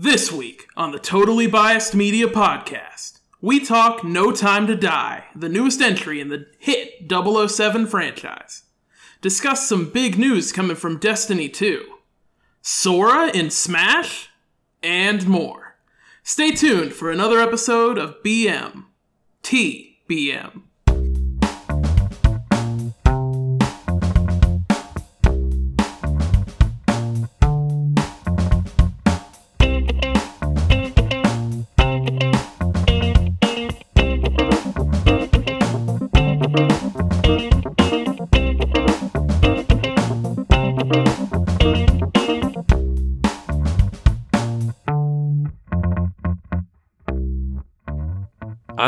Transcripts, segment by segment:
This week on the Totally Biased Media Podcast, we talk No Time to Die, the newest entry in the hit 007 franchise. Discuss some big news coming from Destiny 2, Sora in Smash, and more. Stay tuned for another episode of BM TBM.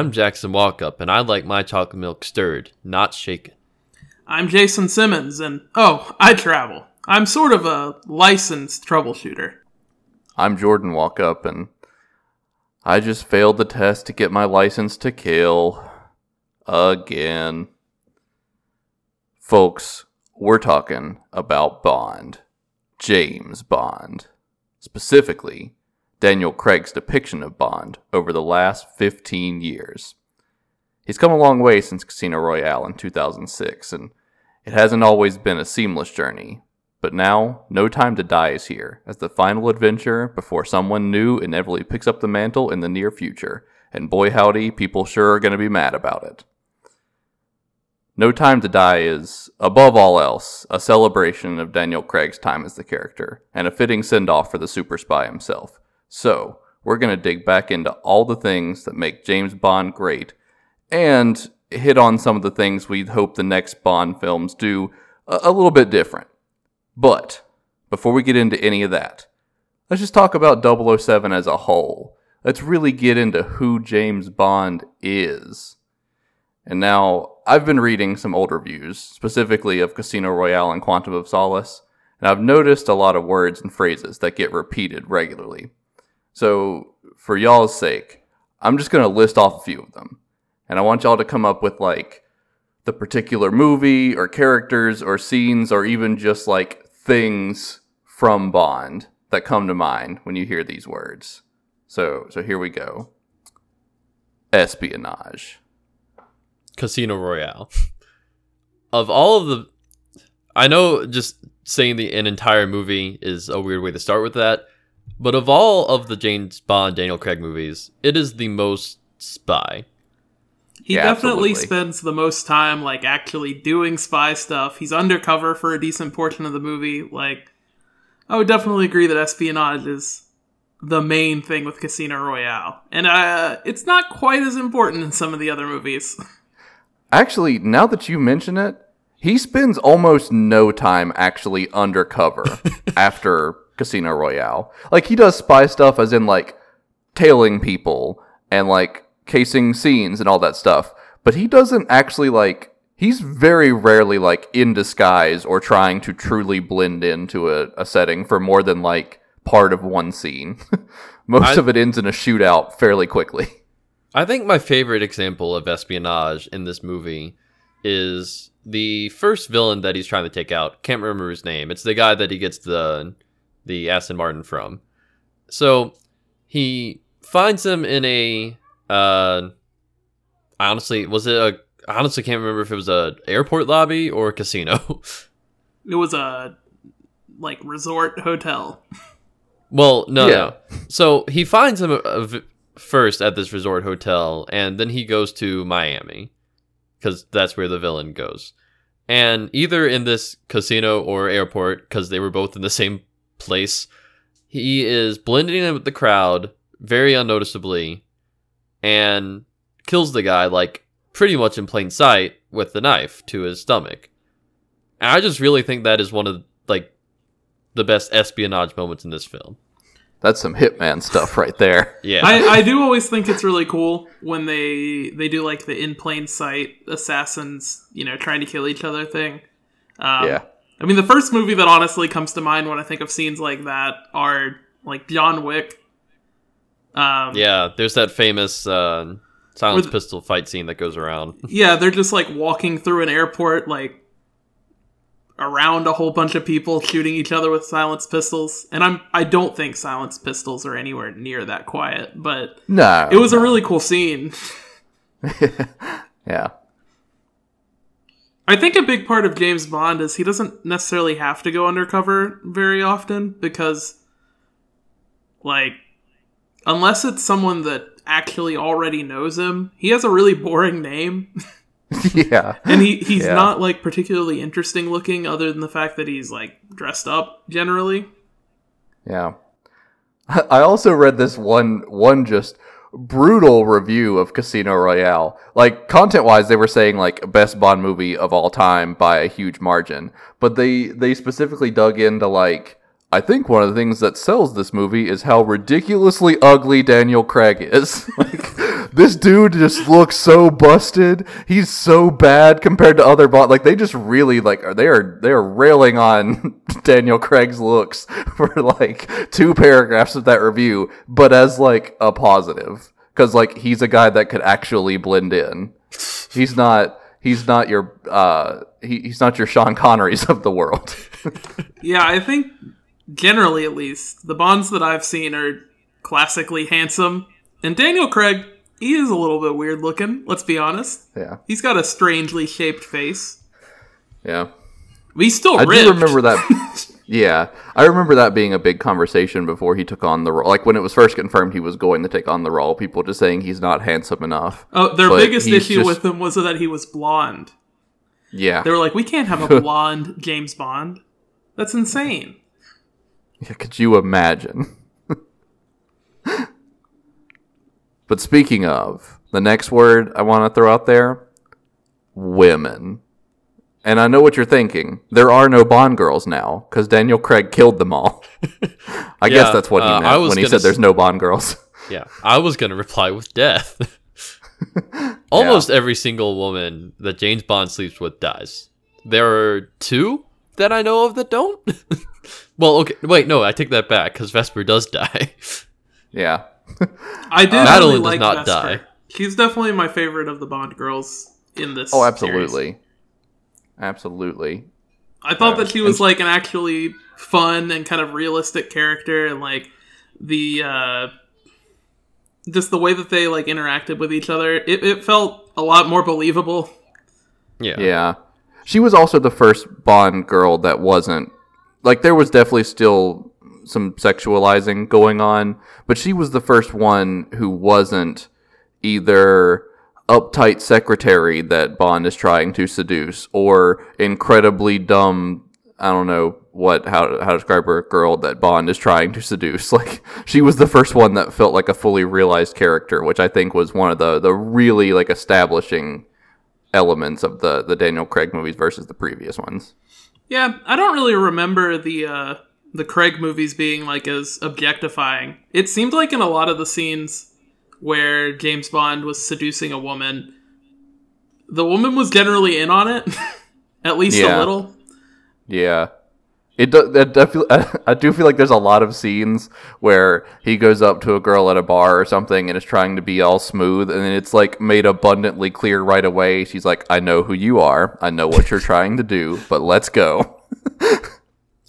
I'm Jackson Walkup, and I like my chocolate milk stirred, not shaken. I'm Jason Simmons, and oh, I travel. I'm sort of a licensed troubleshooter. I'm Jordan Walkup, and I just failed the test to get my license to kill again. Folks, we're talking about Bond. James Bond. Specifically, Daniel Craig's depiction of Bond over the last 15 years. He's come a long way since Casino Royale in 2006, and it hasn't always been a seamless journey. But now, No Time to Die is here as the final adventure before someone new inevitably picks up the mantle in the near future, and boy howdy, people sure are going to be mad about it. No Time to Die is, above all else, a celebration of Daniel Craig's time as the character, and a fitting send off for the super spy himself. So, we're going to dig back into all the things that make James Bond great and hit on some of the things we hope the next Bond films do a, little bit different. But, before we get into any of that, let's just talk about 007 as a whole. Let's really get into who James Bond is. And now, I've been reading some old reviews, specifically of Casino Royale and Quantum of Solace, and I've noticed a lot of words and phrases that get repeated regularly. So, for y'all's sake, I'm just going to list off a few of them. And I want y'all to come up with like the particular movie or characters or scenes or even just like things from Bond that come to mind when you hear these words. So, so here we go. Espionage. Casino Royale. of all of the. I know just saying the an entire movie is a weird way to start with that, but of all of the James Bond Daniel Craig movies, it is the most spy. He Yeah, definitely absolutely. spends the most time like actually doing spy stuff. He's undercover for a decent portion of the movie. Like I would definitely agree that espionage is the main thing with Casino Royale. And uh it's not quite as important in some of the other movies. Actually, now that you mention it, he spends almost no time actually undercover after Casino Royale. Like he does spy stuff as in like tailing people and like casing scenes and all that stuff. But he doesn't actually like he's very rarely like in disguise or trying to truly blend into a, a setting for more than like part of one scene. Most I- of it ends in a shootout fairly quickly. I think my favorite example of espionage in this movie is the first villain that he's trying to take out. Can't remember his name. It's the guy that he gets the the Aston Martin from. So he finds him in a uh honestly was it a I honestly can't remember if it was a airport lobby or a casino. It was a like resort hotel. well, no, Yeah. no. So he finds him uh, first at this resort hotel, and then he goes to Miami because that's where the villain goes. And either in this casino or airport, because they were both in the same place, he is blending in with the crowd very unnoticeably and kills the guy like pretty much in plain sight with the knife to his stomach. And I just really think that is one of like the best espionage moments in this film. That's some hitman stuff right there. Yeah. I, I do always think it's really cool when they they do like the in plain sight assassins, you know, trying to kill each other thing. Um, yeah. I mean, the first movie that honestly comes to mind when I think of scenes like that are like John Wick. Um, yeah, there's that famous uh, silence With- pistol fight scene that goes around. yeah, they're just like walking through an airport, like around a whole bunch of people shooting each other with silence pistols. And I'm I don't think silence pistols are anywhere near that quiet, but No. it was a really cool scene. yeah. I think a big part of James Bond is he doesn't necessarily have to go undercover very often because, like, unless it's someone that actually already knows him, he has a really boring name. yeah. and he, he's Yeah. not, like, particularly interesting looking other than the fact that he's, like, dressed up generally. Yeah. I also read this one one just brutal review of Casino Royale. Like content wise they were saying like best Bond movie of all time by a huge margin. But they they specifically dug into like I think one of the things that sells this movie is how ridiculously ugly Daniel Craig is. like this dude just looks so busted. He's so bad compared to other Bond. Like they just really like they are they are railing on Daniel Craig's looks for like two paragraphs of that review, but as like a positive because like he's a guy that could actually blend in. He's not. He's not your. Uh, he, he's not your Sean Connerys of the world. Yeah, I think generally at least the Bonds that I've seen are classically handsome, and Daniel Craig he is a little bit weird looking. Let's be honest. yeah. He's got a strangely shaped face. Yeah. But he's still I ripped. do remember that. yeah, I remember that being a big conversation before he took on the role. Like when it was first confirmed he was going to take on the role, people just saying he's not handsome enough. Oh, their biggest issue just- with him was that he was blonde. Yeah, They were like, we can't have a blonde James Bond. That's insane. Yeah, could you imagine? but speaking of, the next word I want to throw out there women. And I know what you're thinking. There are no Bond girls now because Daniel Craig killed them all. I guess that's what he uh, meant was when he said s- there's no Bond girls. Yeah, I was gonna reply with death. Almost every single woman that James Bond sleeps with dies. There are two that I know of that don't. well, okay, wait, no, I take that back because Vesper does die. yeah. I did Madeleine really does like not Vesper. die. She's definitely my favorite of the Bond girls in this. Oh, series. absolutely. Absolutely. I thought Yeah. that she was like an actually fun and kind of realistic character, and like the uh, just the way that they like interacted with each other, it, it felt a lot more believable. Yeah. Yeah. She was also the first Bond girl that wasn't like there was definitely still some sexualizing going on, but she was the first one who wasn't either uptight secretary that Bond is trying to seduce or incredibly dumb I don't know what how how to describe her girl that Bond is trying to seduce. Like she was the first one that felt like a fully realized character, which I think was one of the the really like establishing elements of the the Daniel Craig movies versus the previous ones. Yeah, I don't really remember the uh, the Craig movies being like as objectifying. It seemed like in a lot of the scenes where James Bond was seducing a woman, the woman was generally in on it, at least a little. Yeah. It do, I, feel, I do feel like there's a lot of scenes where he goes up to a girl at a bar or something and is trying to be all smooth, and then it's like made abundantly clear right away. She's like, "I know who you are. I know what you're trying to do, but let's go."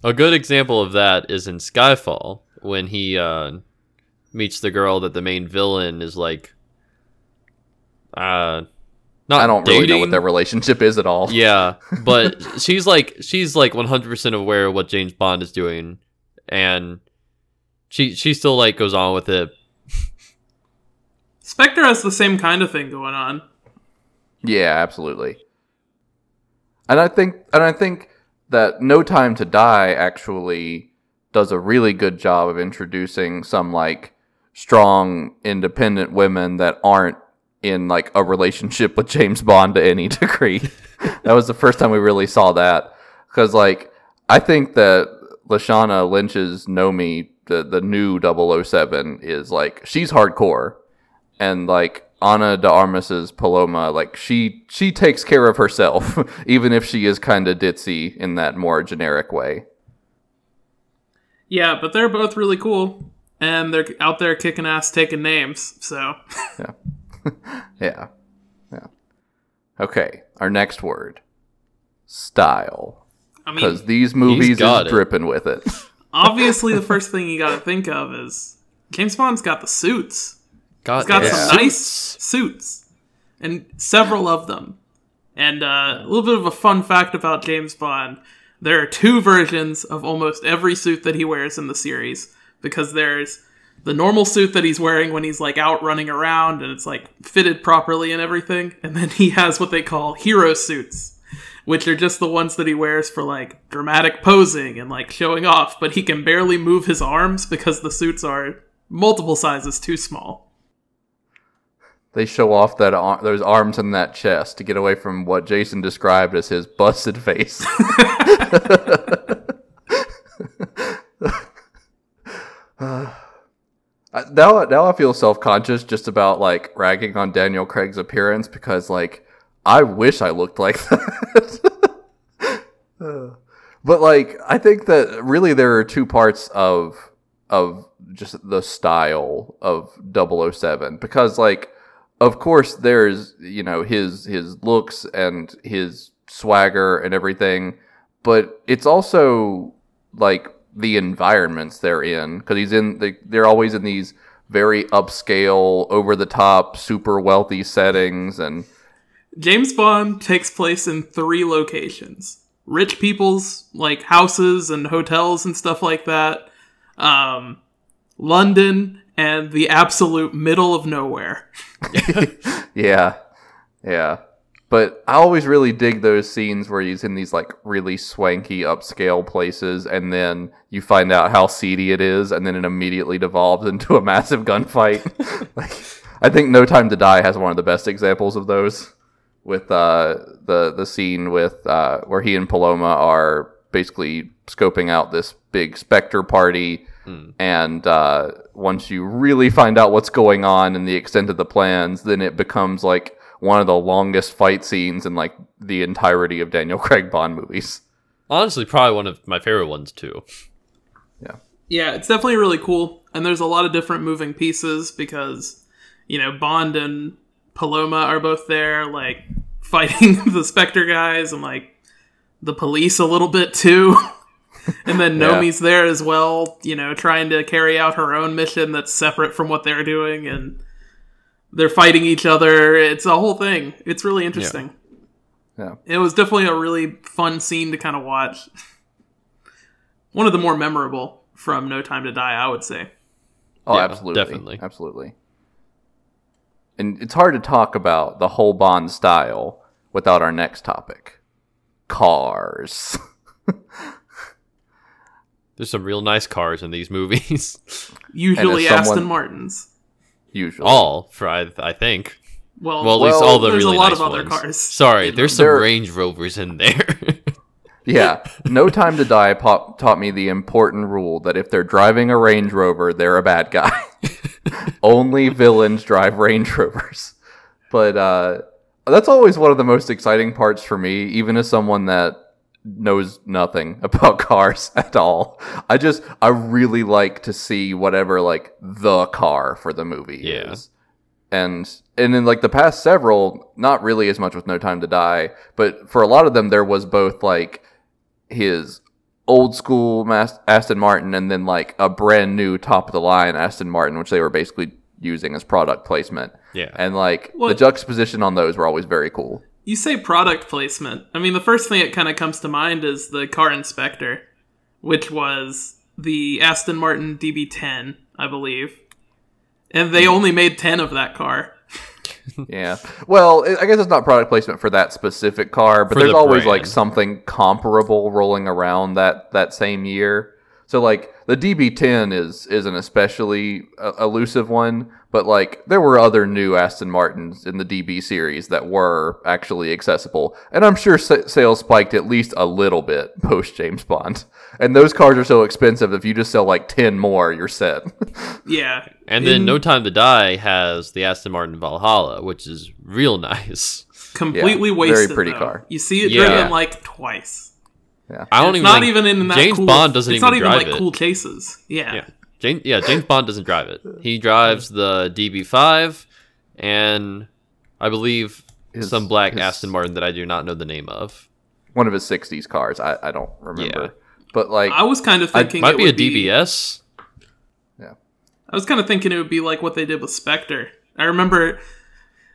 A good example of that is in Skyfall when he uh, meets the girl that the main villain is like. Uh, not I don't really know what their relationship is at all. Yeah, but she's like she's like 100% aware of what James Bond is doing and she she still like goes on with it. Spectre has the same kind of thing going on. Yeah, absolutely. And I think and I think that No Time to Die actually does a really good job of introducing some like strong independent women that aren't in like a relationship with James Bond to any degree. that was the first time we really saw that cuz like I think that Lashana Lynch's Nomi the the new 007 is like she's hardcore and like Ana de Armas's Paloma, like she she takes care of herself, even if she is kind of ditzy in that more generic way. Yeah, but they're both really cool, and they're out there kicking ass, taking names. So Yeah, yeah. yeah. Okay, our next word, style. I mean, because these movies got is dripping with it. obviously, the first thing you got to think of is James Bond's got the suits. God, He's got Yeah. some nice suits, and several of them. And uh, a little bit of a fun fact about James Bond: there are two versions of almost every suit that he wears in the series, because there's the normal suit that he's wearing when he's like out running around and it's like fitted properly and everything, and then he has what they call hero suits, which are just the ones that he wears for like dramatic posing and like showing off, but he can barely move his arms because the suits are multiple sizes too small. They show off that ar- those arms and that chest to get away from what Jason described as his busted face. I- now, now I feel self conscious just about like ragging on Daniel Craig's appearance because like I wish I looked like that. but like I think that really there are two parts of of just the style of 007 because like of course there's you know his his looks and his swagger and everything but it's also like the environments they're in because he's in the, they're always in these very upscale over the top super wealthy settings and James Bond takes place in three locations. Rich people's like houses and hotels and stuff like that. Um, London and the absolute middle of nowhere. Yeah, yeah. But I always really dig those scenes where he's in these like really swanky upscale places, and then you find out how seedy it is, and then it immediately devolves into a massive gunfight. like, I think No Time to Die has one of the best examples of those, with uh, the the scene with uh, where he and Paloma are basically scoping out this big Spectre party. And uh, once you really find out what's going on and the extent of the plans, then it becomes like one of the longest fight scenes in like the entirety of Daniel Craig Bond movies. Honestly, probably one of my favorite ones too. Yeah. Yeah, it's definitely really cool. And there's a lot of different moving pieces because, you know, Bond and Paloma are both there, like, fighting the Spectre guys and, like, the police a little bit too. And then Yeah. Nomi's there as well, you know, trying to carry out her own mission that's separate from what they're doing. And they're fighting each other. It's a whole thing. It's really interesting. Yeah. It was definitely a really fun scene to kind of watch. One of the more memorable from No Time to Die, I would say. Oh, Yeah, absolutely. definitely. Absolutely. And it's hard to talk about the whole Bond style without our next topic cars. There's some real nice cars in these movies. Usually someone- Aston Martins. Usually. all for I, I think. Well, Well, at least Well, all the there's really a lot nice of other ones. cars. Sorry, there's some There- Range Rovers in there. Yeah. No Time to Die pop- taught me the important rule that if they're driving a Range Rover, they're a bad guy. Only villains drive Range Rovers. But uh, that's always one of the most exciting parts for me, even as someone that knows nothing about cars at all. I just, I really like to see whatever, like, the car for the movie Yeah. is and and in like the past several not really as much with no time to die but for a lot of them there was both like his old school aston martin and then like a brand new top of the line aston martin which they were basically using as product placement yeah. and like the juxtaposition on those were always very cool You say product placement. I mean, the first thing that kind of comes to mind is the car in Spectre, which was the Aston Martin DB10, I believe. And they only made 10 of that car. yeah well i I guess it's not product placement for that specific car but For there's the always like something comparable rolling around that that same year so like the db10 is is an especially uh, elusive one but like there were other new aston martins in the db series that were actually accessible and i'm sure sales spiked at least a little bit post james bond and those cars are so expensive if you just sell like 10 more you're set Yeah. And then In- No Time to Die has the Aston Martin Valhalla, which is real nice. completely Yeah, very wasted. pretty though. car. You see it Yeah. driven like twice. Yeah. I don't It's even not think- even in that James cool, Bond doesn't even buy it. it's even not even drive like it. cool chases. Yeah. Yeah. James, yeah, James Bond doesn't drive it. He drives the DB5 and I believe His- some black his- Aston Martin that I do not know the name of. one of his '60s cars. I, I don't remember, Yeah. but like I was kind of thinking Might it be a would DBS. I was kind of thinking it would be like what they did with Spectre. I remember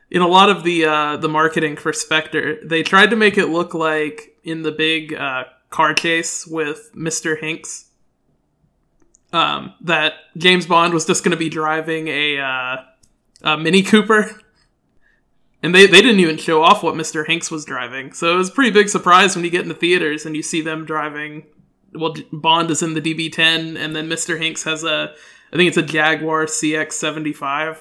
in a lot of the uh, the marketing for Spectre, they tried to make it look like in the big uh, car chase with Mister Hinx, um, that James Bond was just going to be driving a, uh, a Mini Cooper. And they, they didn't even show off what Mr. Hanks was driving. So it was a pretty big surprise when you get in the theaters and you see them driving. Well, Bond is in the DB10, and then Mr. Hanks has a, I think it's a Jaguar CX75,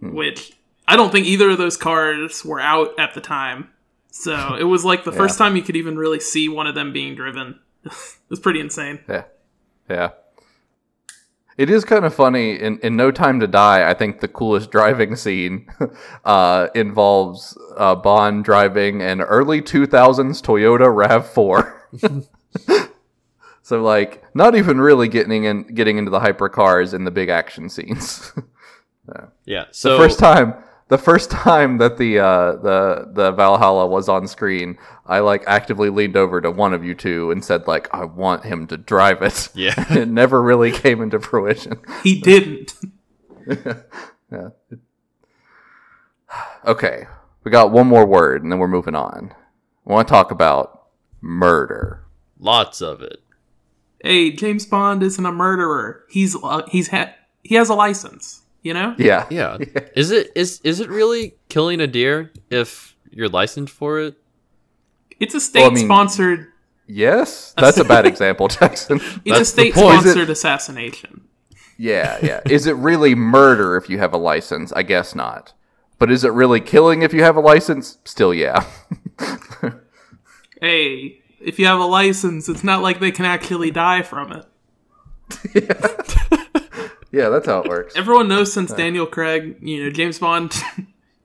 which I don't think either of those cars were out at the time. So it was like the first time you could even really see one of them being driven. it was pretty insane. Yeah. Yeah. It is kind of funny. In, in No Time to Die, I think the coolest driving scene uh, involves uh, Bond driving an early 2000s Toyota RAV4. so, like, not even really getting in, getting into the hypercars in the big action scenes. Yeah. So the first time the first time that the uh, the the Valhalla was on screen, I like actively leaned over to one of you two and said like I want him to drive it. Yeah. it never really came into fruition. He didn't. Yeah. Okay, we got one more word and then we're moving on. I want to talk about murder. lots of it. hey, James Bond isn't a murderer. He's uh, he's ha- he has a license. You know. Yeah. Yeah. Is it is is it really killing a deer if you're licensed for it? It's a state Well, I mean- sponsored. Yes, that's a bad example, Jackson. It's a that's the state point. sponsored assassination. Yeah, yeah. Is it really murder if you have a license? I guess not. But is it really killing if you have a license? Still, yeah. Hey, if you have a license, it's not like they can actually die from it. yeah, that's how it works. Everyone knows since Daniel Craig, you know, James Bond.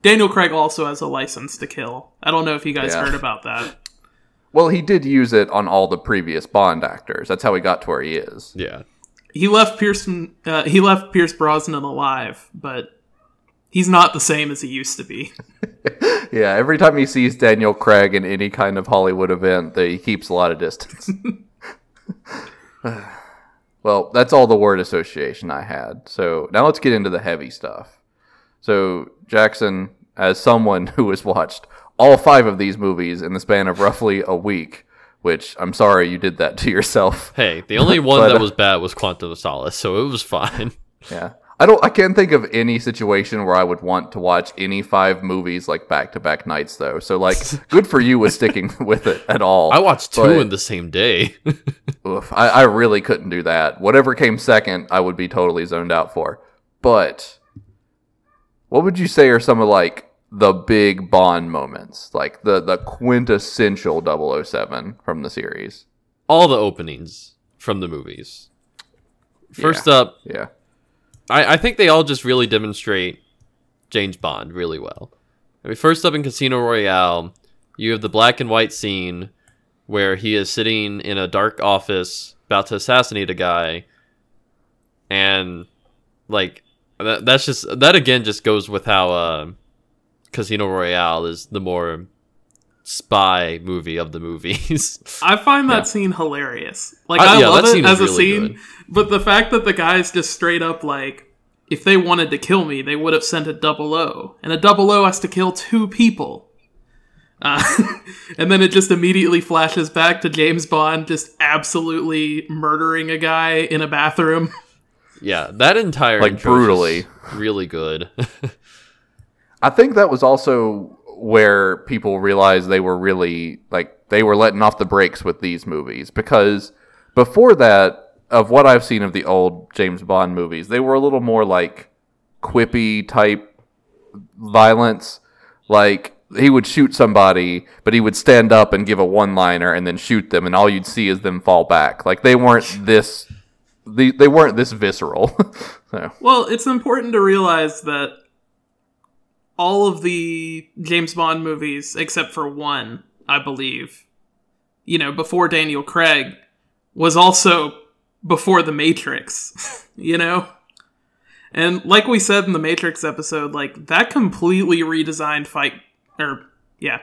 Daniel Craig also has a license to kill. I don't know if you guys Yeah. heard about that. Well, he did use it on all the previous Bond actors. That's how he got to where he is. Yeah. He left Pearson. Uh, he left Pierce Brosnan alive, but he's not the same as he used to be. Yeah, every time he sees Daniel Craig in any kind of Hollywood event, he keeps a lot of distance. Well, that's all the word association I had. So now let's get into the heavy stuff. So, Jackson, as someone who has watched all five of these movies in the span of roughly a week, which I'm sorry you did that to yourself. Hey, the only one But, that uh, was bad was Quantum of Solace, so it was fine. Yeah. I don't I can't think of any situation where I would want to watch any five movies like back to back nights though. So like good for you with sticking with it at all. I watched two But- in the same day. Oof, I, I really couldn't do that. Whatever came second, I would be totally zoned out for. But what would you say are some of like the big Bond moments, like the the quintessential 007 from the series? All the openings from the movies. First up, Yeah, I, I think they all just really demonstrate James Bond really well. I mean, first up in Casino Royale, you have the black and white scene where he is sitting in a dark office about to assassinate a guy, and like that, that's just that again just goes with how uh, Casino Royale is the more spy movie of the movies. I find that Yeah. scene hilarious. Like I- I, yeah, love it scene is as a scene, good. but the fact that the guys just straight up like, if they wanted to kill me, they would have sent a double O, and a double O has to kill two people. Uh, and then it just immediately flashes back to James Bond just absolutely murdering a guy in a bathroom. yeah, that entire Like, intro brutally. just really good. I think that was also where people realized they were really like they were letting off the brakes with these movies. Because before that of what I've seen of the old James Bond movies they were a little more like quippy type violence. Like he would shoot somebody but he would stand up and give a one liner and then shoot them and all you'd see is them fall back. Like they weren't this they, they weren't this visceral. So. Well, it's important to realize that all of the James Bond movies, except for one, I believe, you know, before Daniel Craig, was also before The Matrix, you know? And like we said in the Matrix episode, like, that completely redesigned fight, or, yeah,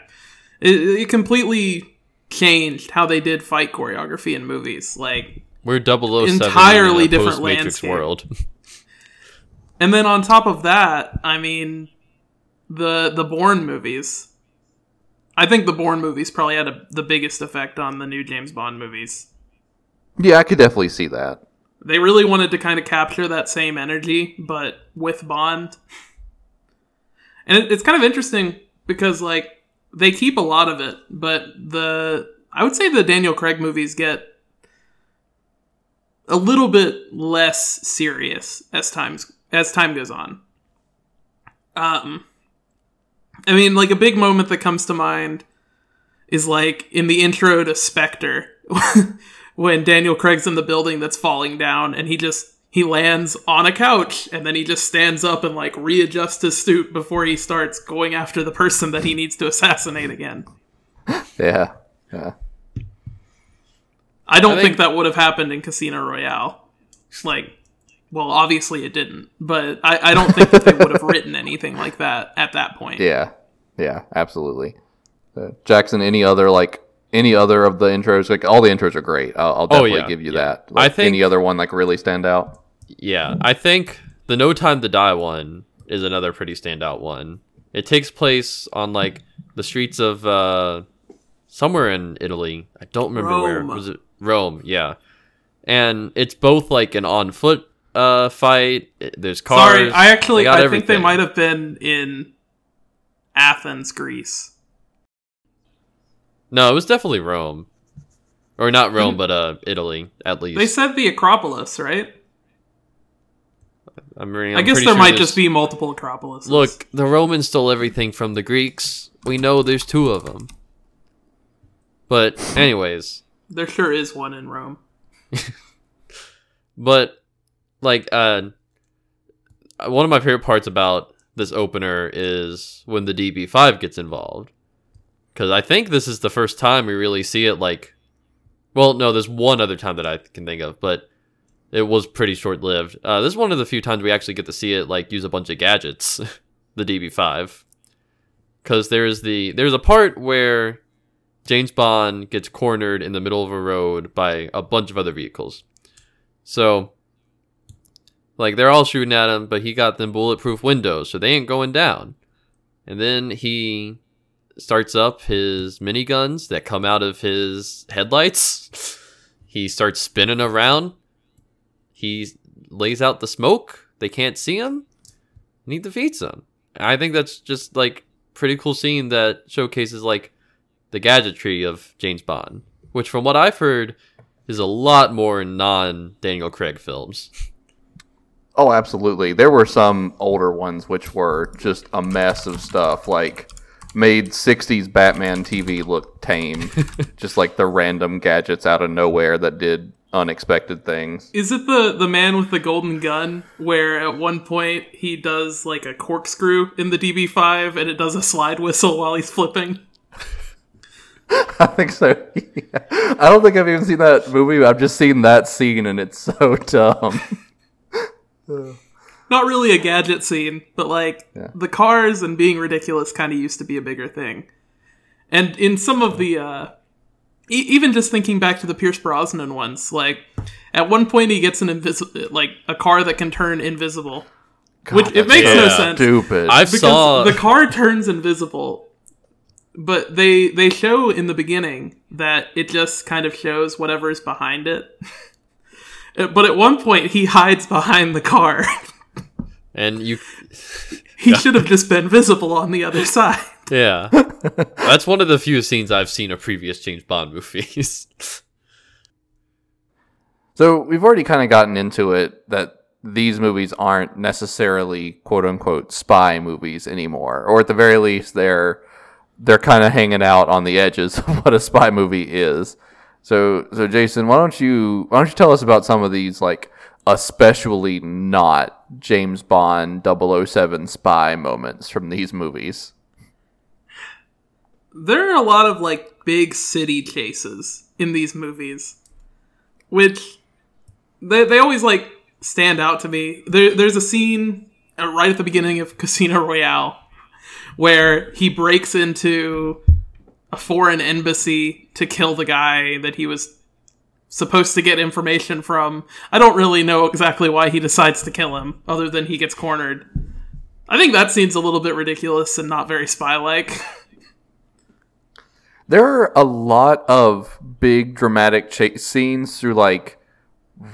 it, it completely changed how they did fight choreography in movies. Like, We're 007 Entirely different post-Matrix landscape. world. and then on top of that, I mean, the the Bourne movies. I think the Bourne movies probably had a, the biggest effect on the new James Bond movies. Yeah, I could definitely see that. They really wanted to kind of capture that same energy, but with Bond. And it, it's kind of interesting because, like, they keep a lot of it, but the. I would say the Daniel Craig movies get a little bit less serious as times as time goes on. Um, I mean, like a big moment that comes to mind is like in the intro to Spectre when Daniel Craig's in the building that's falling down and he just he lands on a couch and then he just stands up and like readjusts his suit before he starts going after the person that he needs to assassinate again. Yeah, yeah. I don't I think, think- that would have happened in Casino Royale. Like, well, obviously it didn't, but I, I don't think that they would have written anything like that at that point. Yeah, yeah, absolutely. Uh, Jackson, any other like any other of the intros? Like all the intros are great. I'll, I'll definitely Oh, yeah, give you yeah. that. I think- any other one like really stand out. Yeah, I think the No Time to Die one is another pretty standout one. It takes place on like the streets of uh somewhere in Italy. I don't remember where. Rome. Was it Rome? Yeah. And it's both like an on foot uh fight. There's cars. Sorry, I actually I think they might have been in Athens, Greece. No, it was definitely Rome. Or not Rome, but uh Italy at least. They said the Acropolis, right? I'm reading, i guess there sure might there's- just be multiple Acropolises. Look, the Romans stole everything from the Greeks. We know there's two of them. But anyways, there sure is one in Rome. but like uh one of my favorite parts about this opener is when the DB5 gets involved. Cuz I think this is the first time we really see it like well, no, there's one other time that I can think of, but it was pretty short-lived. Uh, this is one of the few times we actually get to see it like use a bunch of gadgets, the DB5. Cuz there's the there's a part where James Bond gets cornered in the middle of a road by a bunch of other vehicles. So, like, they're all shooting at him, but he got them bulletproof windows, so they ain't going down. And then he starts up his miniguns that come out of his headlights. He starts spinning around. He lays out the smoke. They can't see him. And he defeats them. I think that's just like pretty cool scene that showcases like the gadgetry of James Bond, which from what I've heard is a lot more non Daniel Craig films. Oh, absolutely. There were some older ones which were just a mess of stuff, like made 60s Batman TV look tame. just like the random gadgets out of nowhere that did unexpected things. Is it the the man with the golden gun where at one point he does like a corkscrew in the DB5 and it does a slide whistle while he's flipping? I think so. Yeah. I don't think I've even seen that movie. but I've just seen that scene and it's so dumb. Not really a gadget scene, but like Yeah. the cars and being ridiculous kind of used to be a bigger thing. And in some of the uh e- even just thinking back to the Pierce Brosnan ones, like at one point he gets an invisible like a car that can turn invisible. which it makes so no sense. Stupid. I because saw the car turns invisible but they they show in the beginning that it just kind of shows whatever is behind it Uh, but at one point he hides behind the car and you he should have just been visible on the other side yeah. That's one of the few scenes I've seen of previous James Bond movies. So we've already kind of gotten into it that these movies aren't necessarily quote unquote spy movies anymore, or at the very least they're they're kind of hanging out on the edges of what a spy movie is. So so Jason, why don't you why don't you tell us about some of these like especially not James Bond 007 spy moments from these movies? there are a lot of like big city chases in these movies which they, they always like stand out to me there, there's a scene uh, right at the beginning of casino royale where he breaks into a foreign embassy to kill the guy that he was supposed to get information from. I don't really know exactly why he decides to kill him, other than he gets cornered. I think that seems a little bit ridiculous and not very spy like. There are a lot of big dramatic chase scenes through like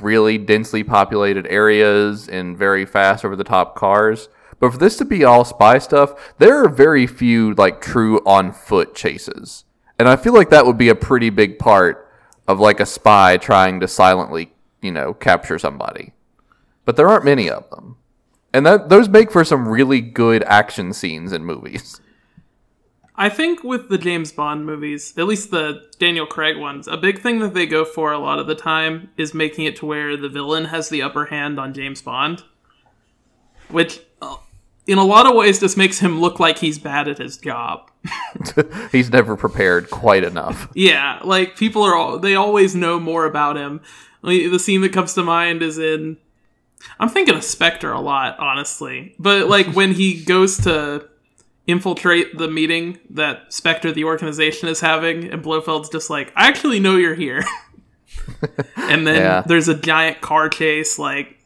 really densely populated areas and very fast over the top cars. But for this to be all spy stuff, there are very few like true on foot chases. And I feel like that would be a pretty big part of like a spy trying to silently, you know, capture somebody. But there aren't many of them. And that those make for some really good action scenes in movies. I think with the James Bond movies, at least the Daniel Craig ones, a big thing that they go for a lot of the time is making it to where the villain has the upper hand on James Bond. Which, in a lot of ways, this makes him look like he's bad at his job. He's never prepared quite enough. Yeah, like people are all they always know more about him. Like, the scene that comes to mind is in I'm thinking of Spectre a lot, honestly. But like when he goes to infiltrate the meeting that Spectre the organization is having and Blofeld's just like, "I actually know you're here." and then Yeah. there's a giant car chase like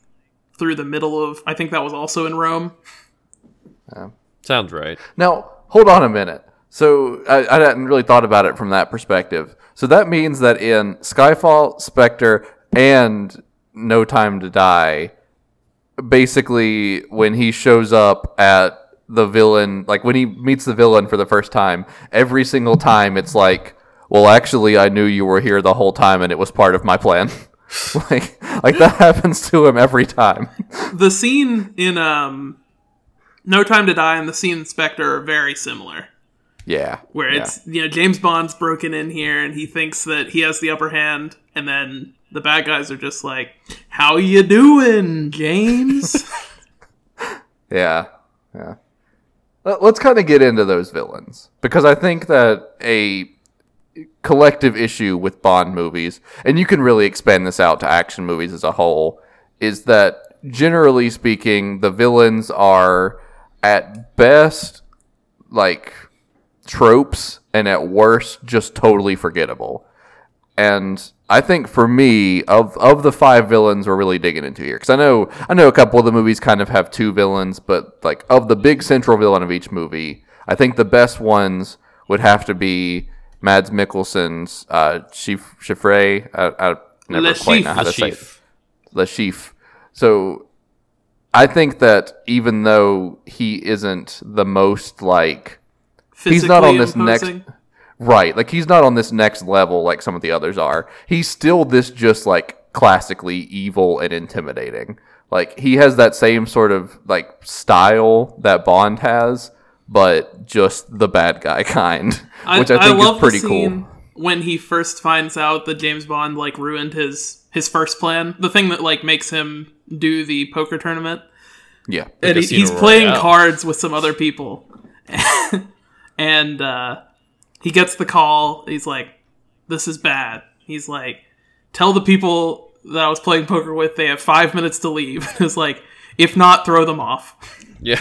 through the middle of I think that was also in Rome. Sounds right. Now, hold on a minute. So I, I hadn't really thought about it from that perspective. So that means that in Skyfall, Spectre, and No Time to Die, basically when he shows up at the villain, like when he meets the villain for the first time, every single time it's like, well, actually, I knew you were here the whole time, and it was part of my plan. like, like that happens to him every time. The scene in um No Time to Die and the scene in Spectre are very similar. Yeah, where yeah. it's you know James Bond's broken in here and he thinks that he has the upper hand, and then the bad guys are just like, "How you doing, James?" Yeah, yeah. Let's kind of get into those villains because I think that a collective issue with Bond movies, and you can really expand this out to action movies as a whole, is that generally speaking, the villains are at best like tropes and at worst just totally forgettable. And I think for me, of of the five villains we're really digging into here, because I know I know a couple of the movies kind of have two villains, but like of the big central villain of each movie, I think the best ones would have to be Mads Mikkelsen's uh, Chief Chiffre. I, I never Le quite know how to say it. chief. Le Chiffre. So I think that even though he isn't the most like he's not on this imposing. next right like he's not on this next level like some of the others are. He's still this just like classically evil and intimidating. Like he has that same sort of like style that bond has but just the bad guy kind which i think is pretty cool. when he first finds out that James Bond like ruined his his first plan, the thing that like makes him do the poker tournament. yeah and he, he's playing Royale. cards with some other people and uh, he gets the call he's like this is bad he's like tell the people that i was playing poker with they have five minutes to leave it's like if not throw them off Yeah.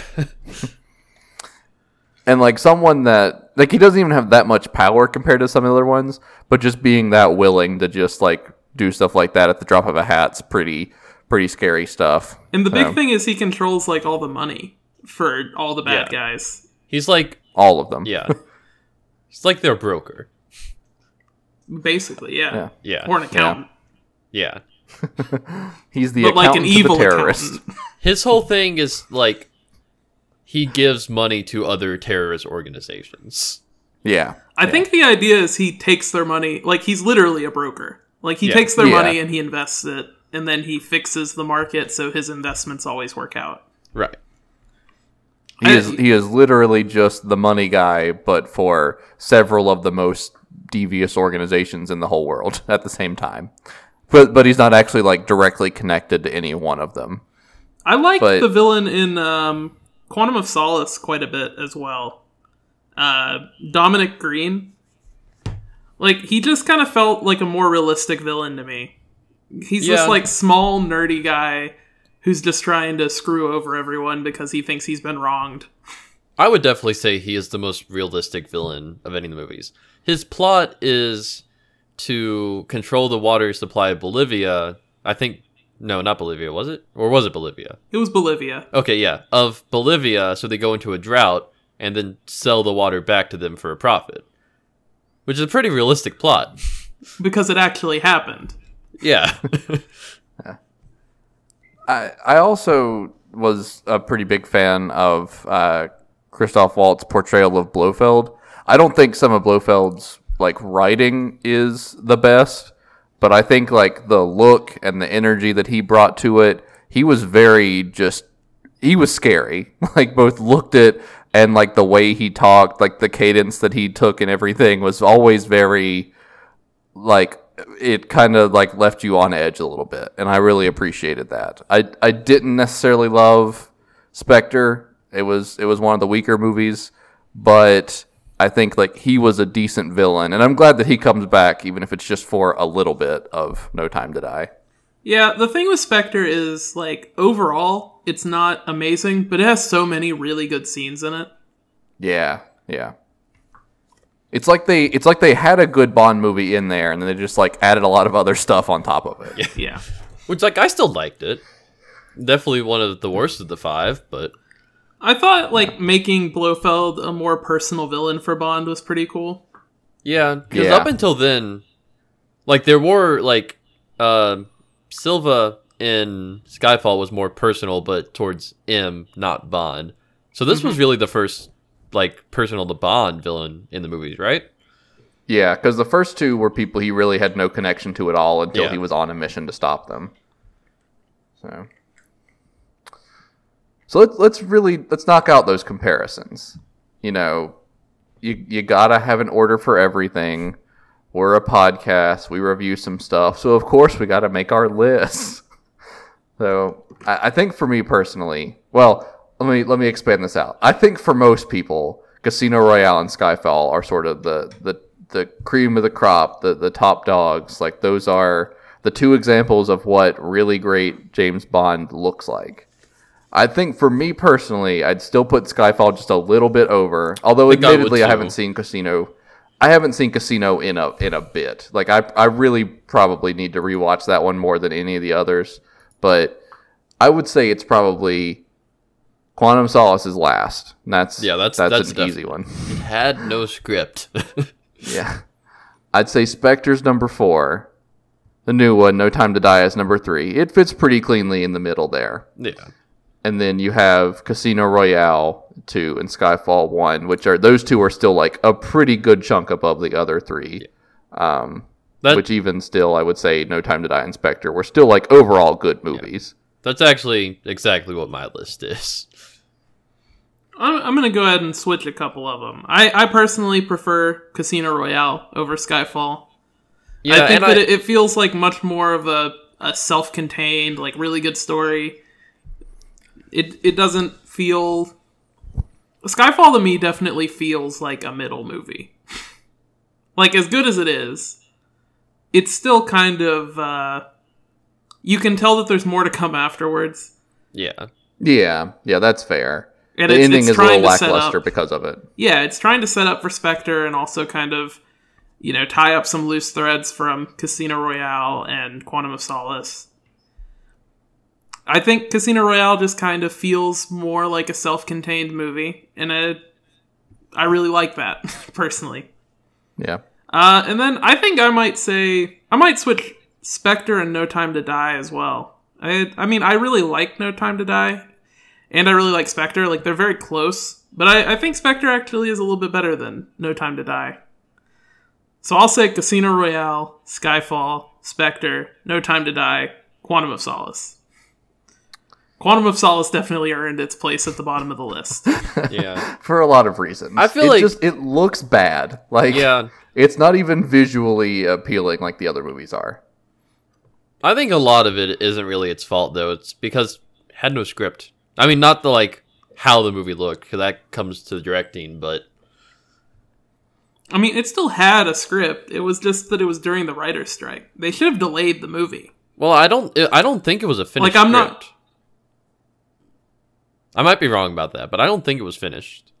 and like someone that like he doesn't even have that much power compared to some other ones but just being that willing to just like do stuff like that at the drop of a hat's pretty pretty scary stuff and the big So, thing is he controls like all the money for all the bad Yeah. guys He's like, all of them yeah. He's like their broker. basically yeah, Yeah. Yeah. or an accountant Yeah. he's the but like an accountant to evil the terrorist accountant His whole thing is like he gives money to other terrorist organizations. yeah I think the idea is he takes their money, like he's literally a broker. Like he Yeah. takes their Yeah. money and he invests it, and then he fixes the market so his investments always work out. Right. he I- is he is literally just the money guy but for several of the most devious organizations in the whole world at the same time but but he's not actually like directly connected to any one of them I like But- the villain in um, Quantum of Solace quite a bit as well. Uh, Dominic Green, like he just kind of felt like a more realistic villain to me. He's Yeah. this like small nerdy guy who's just trying to screw over everyone because he thinks he's been wronged. I would definitely say he is the most realistic villain of any of the movies. His plot is to control the water supply of Bolivia. I think no, not Bolivia, was it? Or was it Bolivia? It was Bolivia. Okay, yeah, of Bolivia, so they go into a drought and then sell the water back to them for a profit. Which is a pretty realistic plot. Because it actually happened. Yeah. I I also was a pretty big fan of uh, Christoph Waltz's portrayal of Blofeld. I don't think some of Blofeld's like writing is the best, but I think like the look and the energy that he brought to it, he was very just he was scary. Like both looked at and like the way he talked, like the cadence that he took and everything was always very like it kind of like left you on edge a little bit and i really appreciated that. I i didn't necessarily love spectre. It was it was one of the weaker movies but i think like he was a decent villain and i'm glad that he comes back even if it's just for a little bit of no time to die Yeah, the thing with Spectre is, like, overall, it's not amazing, but it has so many really good scenes in it. yeah yeah it's like they it's like they had a good bond movie in there and then they just like added a lot of other stuff on top of it Yeah. yeah. Which like I still liked it. Definitely one of the worst of the five, but I thought, like, making Blofeld a more personal villain for Bond was pretty cool. yeah, because Yeah. up until then, like there were like uh, Silva in Skyfall was more personal, but towards M, not Bond. So this was mm-hmm. really the first like personal to Bond villain in the movies, right? Yeah, because the first two were people he really had no connection to at all until Yeah. he was on a mission to stop them. So, so let's let's really let's knock out those comparisons. You know, you you gotta have an order for everything. We're a podcast. We review some stuff, so of course we got to make our list. So I, I think for me personally, well, let me let me expand this out. I think for most people, Casino Royale and Skyfall are sort of the the the cream of the crop, the the top dogs. Like those are the two examples of what really great James Bond looks like. I think for me personally, I'd still put Skyfall just a little bit over. Although I admittedly, I, too. haven't seen Casino. I haven't seen Casino in a in a bit. Like I I really probably need to rewatch that one more than any of the others. But I would say it's probably Quantum Solace is last. And that's Yeah, that's- that's, that's an def- easy one. It had no script. Yeah. I'd say Spectre's number four. The new one, No Time to Die, is number three. It fits pretty cleanly in the middle there. yeah. And then you have Casino Royale two and Skyfall one, which are those two are still like a pretty good chunk above the other three. Um, That which even still, I would say No Time to Die and Spectre were still like overall good movies. that's actually exactly what my list is. I'm, I'm going to go ahead and switch a couple of them. I, I personally prefer Casino Royale over Skyfall. Yeah, I think that I, it, it feels like much more of a, a self contained, like really good story. It it doesn't feel Skyfall to me definitely feels like a middle movie. like as good as it is, it's still kind of uh you can tell that there's more to come afterwards. yeah. Yeah, yeah, that's fair. And the it's, ending it's is a trying little to set lackluster up because of it. yeah, it's trying to set up for Spectre and also kind of, you know, tie up some loose threads from Casino Royale and Quantum of Solace. I think Casino Royale just kind of feels more like a self-contained movie, and I, I really like that personally. Yeah. Uh, and then I think I might say I might switch Spectre and No Time to Die as well. I I mean I really like No Time to Die, and I really like Spectre. Like they're very close, but I, I think Spectre actually is a little bit better than No Time to Die. So I'll say Casino Royale, Skyfall, Spectre, No Time to Die, Quantum of Solace. Quantum of Solace definitely earned its place at the bottom of the list. Yeah. For a lot of reasons. I feel it like- just it looks bad. Like Yeah. it's not even visually appealing like the other movies are. I think a lot of it isn't really its fault though. It's because it had no script. I mean, not the like how the movie looked, because that comes to the directing, but I mean, it still had a script. It was just that it was during the writer's strike. They should have delayed the movie. well, I don't. I don't think it was a finished. Like, I'm not- script. I might be wrong about that, but I don't think it was finished.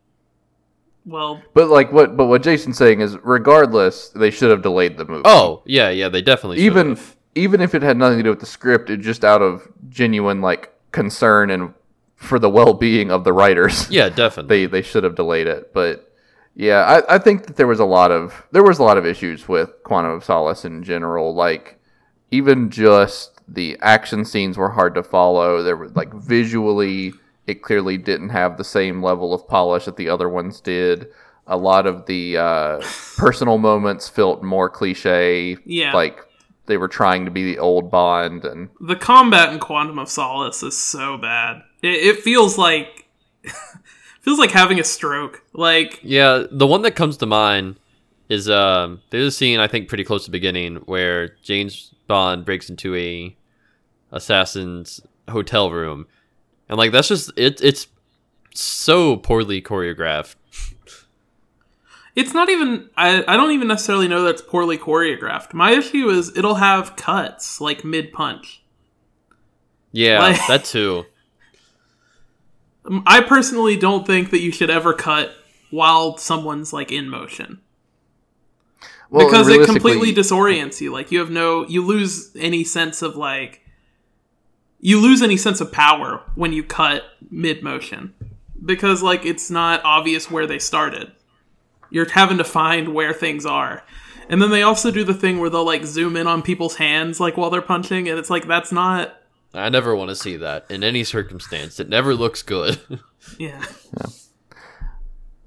Well, But like what but what Jason's saying is regardless, they should have delayed the movie. Oh yeah, yeah, they definitely even should've. even if it had nothing to do with the script, it just out of genuine like concern and for the well being of the writers. yeah, definitely. they they should have delayed it. But yeah, I, I think that there was a lot of there was a lot of issues with Quantum of Solace in general. Like even just the action scenes were hard to follow. There were like visually, it clearly didn't have the same level of polish that the other ones did. A lot of the uh, personal moments felt more cliche. Yeah. like they were trying to be the old Bond, and the combat in Quantum of Solace is so bad. It, it feels like feels like having a stroke. Like Yeah, the one that comes to mind is um there's a scene I think pretty close to the beginning where James Bond breaks into a assassin's hotel room. And like that's just it it's so poorly choreographed. it's not even I, I don't even necessarily know that's poorly choreographed. My issue is it'll have cuts like mid punch. Yeah, Like- that too. I personally don't think that you should ever cut while someone's like in motion. well, because it completely disorients you. Like you have no, you lose any sense of like, you lose any sense of power when you cut mid motion, because like it's not obvious where they started. You're having to find where things are, and then they also do the thing where they'll like zoom in on people's hands like while they're punching, and it's like that's not, I never want to see that in any circumstance. It never looks good. yeah,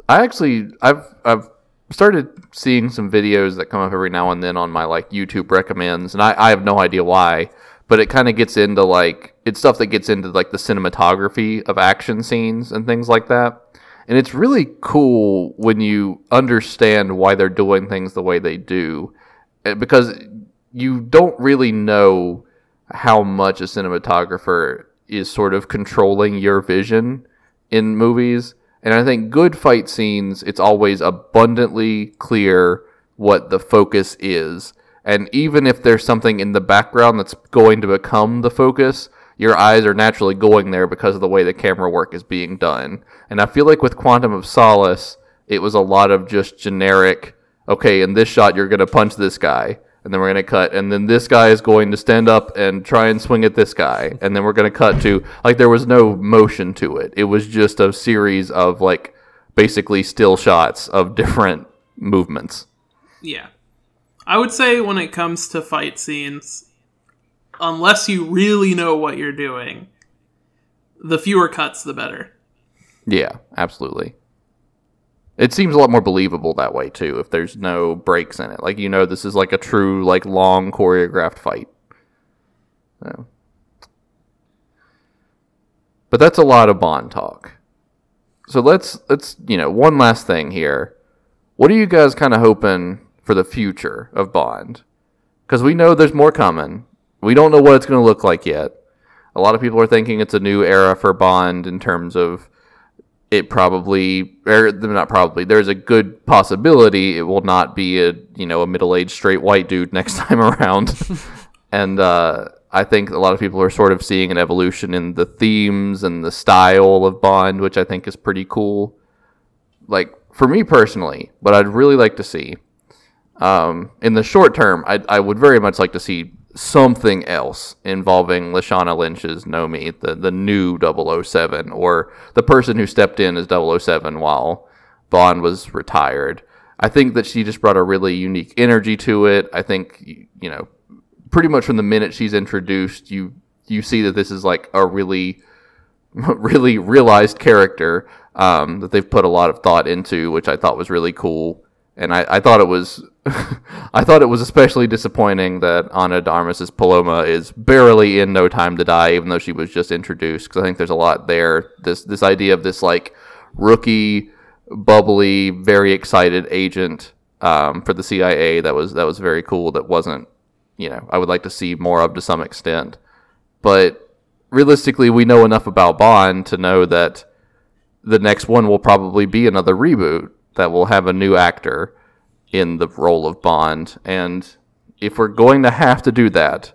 I actually I've I've started seeing some videos that come up every now and then on my like YouTube recommends, and I, I have no idea why, but it kind of gets into like it's stuff that gets into like the cinematography of action scenes and things like that. And it's really cool when you understand why they're doing things the way they do, eh, because you don't really know how much a cinematographer is sort of controlling your vision in movies. And I think good fight scenes, it's always abundantly clear what the focus is. And even if there's something in the background that's going to become the focus, your eyes are naturally going there because of the way the camera work is being done. And I feel like with Quantum of Solace, it was a lot of just generic, okay, in this shot, you're going to punch this guy and then we're going to cut and then this guy is going to stand up and try and swing at this guy and then we're going to cut to like there was no motion to it it was just a series of like basically still shots of different movements yeah. I would say when it comes to fight scenes, unless you really know what you're doing, the fewer cuts, the better. yeah absolutely. It seems a lot more believable that way too if there's no breaks in it. Like you know this is like a true like long choreographed fight. So. but that's a lot of bond talk. So let's let's you know one last thing here. What are you guys kind of hoping for the future of bond. Because we know there's more coming. We don't know what it's going to look like yet. A lot of people are thinking it's a new era for bond in terms of it probably or not probably there's a good possibility it will not be a you know a middle-aged straight white dude next time around. And uh, i think a lot of people are sort of seeing an evolution in the themes and the style of bond which i think is pretty cool. Like for me personally what i'd really like to see um, in the short term I, I would very much like to see something else involving Lashana Lynch's Nomi, the, the new 007, or the person who stepped in as 007 while Bond was retired. I think that she just brought a really unique energy to it. I think, you know, pretty much from the minute she's introduced, you you see that this is like a really, really realized character um, that they've put a lot of thought into, which I thought was really cool. And I, I thought it was, I thought it was especially disappointing that Ana de Armas's Paloma is barely in No Time to Die, even though she was just introduced. Because I think there's a lot there. This this idea of this like rookie, bubbly, very excited agent um, for the CIA that was that was very cool. That wasn't, you know, I would like to see more of to some extent. But realistically, we know enough about Bond to know that the next one will probably be another reboot that will have a new actor in the role of Bond. And if we're going to have to do that,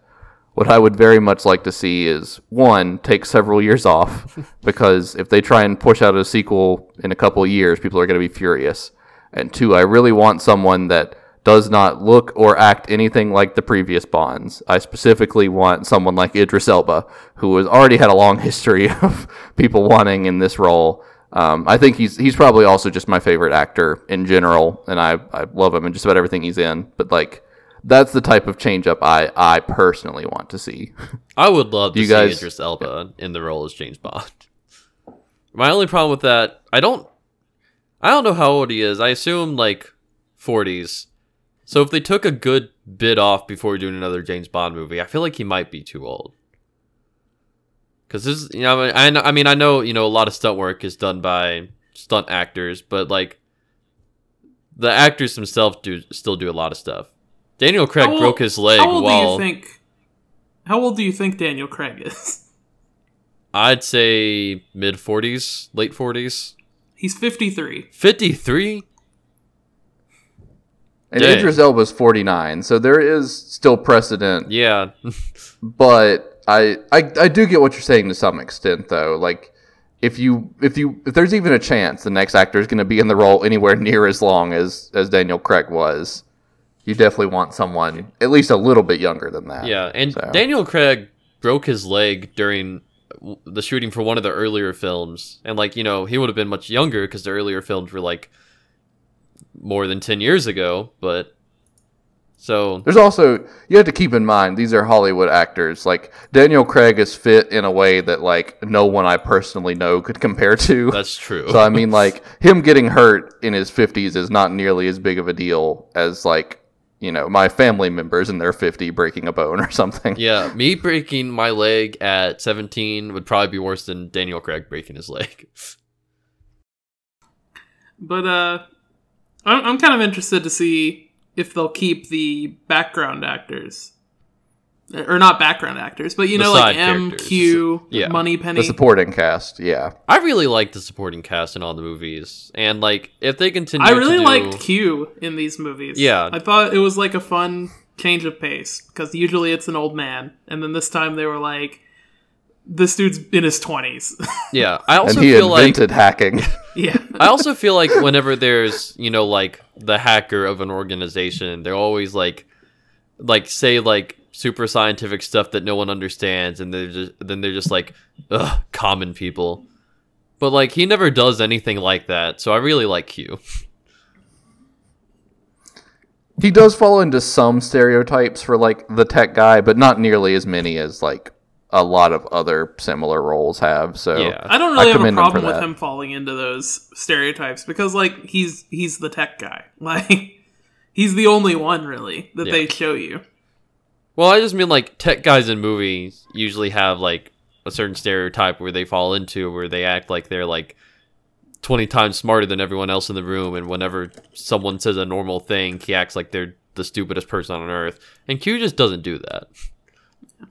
What I would very much like to see is one, take several years off, because if they try and push out a sequel in a couple years, people are going to be furious. And two, I really want someone that does not look or act anything like the previous Bonds. I specifically want someone like Idris Elba, who has already had a long history of people wanting in this role. Um, I think he's he's probably also just my favorite actor in general, and I, I love him in just about everything he's in. But like, that's the type of change up I, I personally want to see. I would love to You see guys- Idris Elba in the role as James Bond. My only problem with that, I don't, I don't know how old he is. I assume like 40s. So if they took a good bit off before doing another James Bond movie, I feel like he might be too old. Because this, is, you know, I, I mean, I know you know a lot of stunt work is done by stunt actors, but like the actors themselves do still do a lot of stuff. Daniel Craig old- broke his leg How old while do you think? How old do you think Daniel Craig is? I'd say mid 40s, late 40s. He's 53. 53? And Dang. Idris Elba's 49, so there is still precedent Yeah. but I, I I do get what you're saying to some extent though. Like if you if you if there's even a chance the next actor is going to be in the role anywhere near as long as as Daniel Craig was, you definitely want someone at least a little bit younger than that. yeah. And So- Daniel Craig broke his leg during the shooting for one of the earlier films. And, like, you know, he would have been much younger because the earlier films were, like, more than 10 years ago. But, so, There's also you have to keep in mind these are Hollywood actors. Like Daniel Craig is fit in a way that like no one I personally know could compare to. that's true. So I mean, like him getting hurt in his fifties is not nearly as big of a deal as like you know my family members in their fifty breaking a bone or something. yeah. Me breaking my leg at 17 would probably be worse than Daniel Craig breaking his leg. But uh, I'm, I'm kind of interested to see if they'll keep the background actors, or not background actors, but you The know, like M, Q, M, Yeah. Moneypenny, The supporting cast, yeah. I really like the supporting cast in all the movies. And, like, if they continue I really to do... liked Q in these movies. Yeah. I thought it was like a fun change of pace because usually it's an old man, and then this time they were like, this dude's in his twenties. Yeah, I also and he feel like invented hacking. yeah, I also feel like whenever there's you know like the hacker of an organization, they're always like like say like super scientific stuff that no one understands, and they're just then they're just like ugh, common people. But like he never does anything like that, so I really like Q. he does fall into some stereotypes for like the tech guy, but not nearly as many as like a lot of other similar roles have. So Yeah. I don't really have a commend him problem with that. him falling into those stereotypes because like he's he's the tech guy. Like he's the only one really that Yeah. they show you. Well, I just mean like tech guys in movies usually have like a certain stereotype where they fall into where they act like they're like 20 times smarter than everyone else in the room and whenever someone says a normal thing, he acts like they're the stupidest person on earth. And Q just doesn't do that.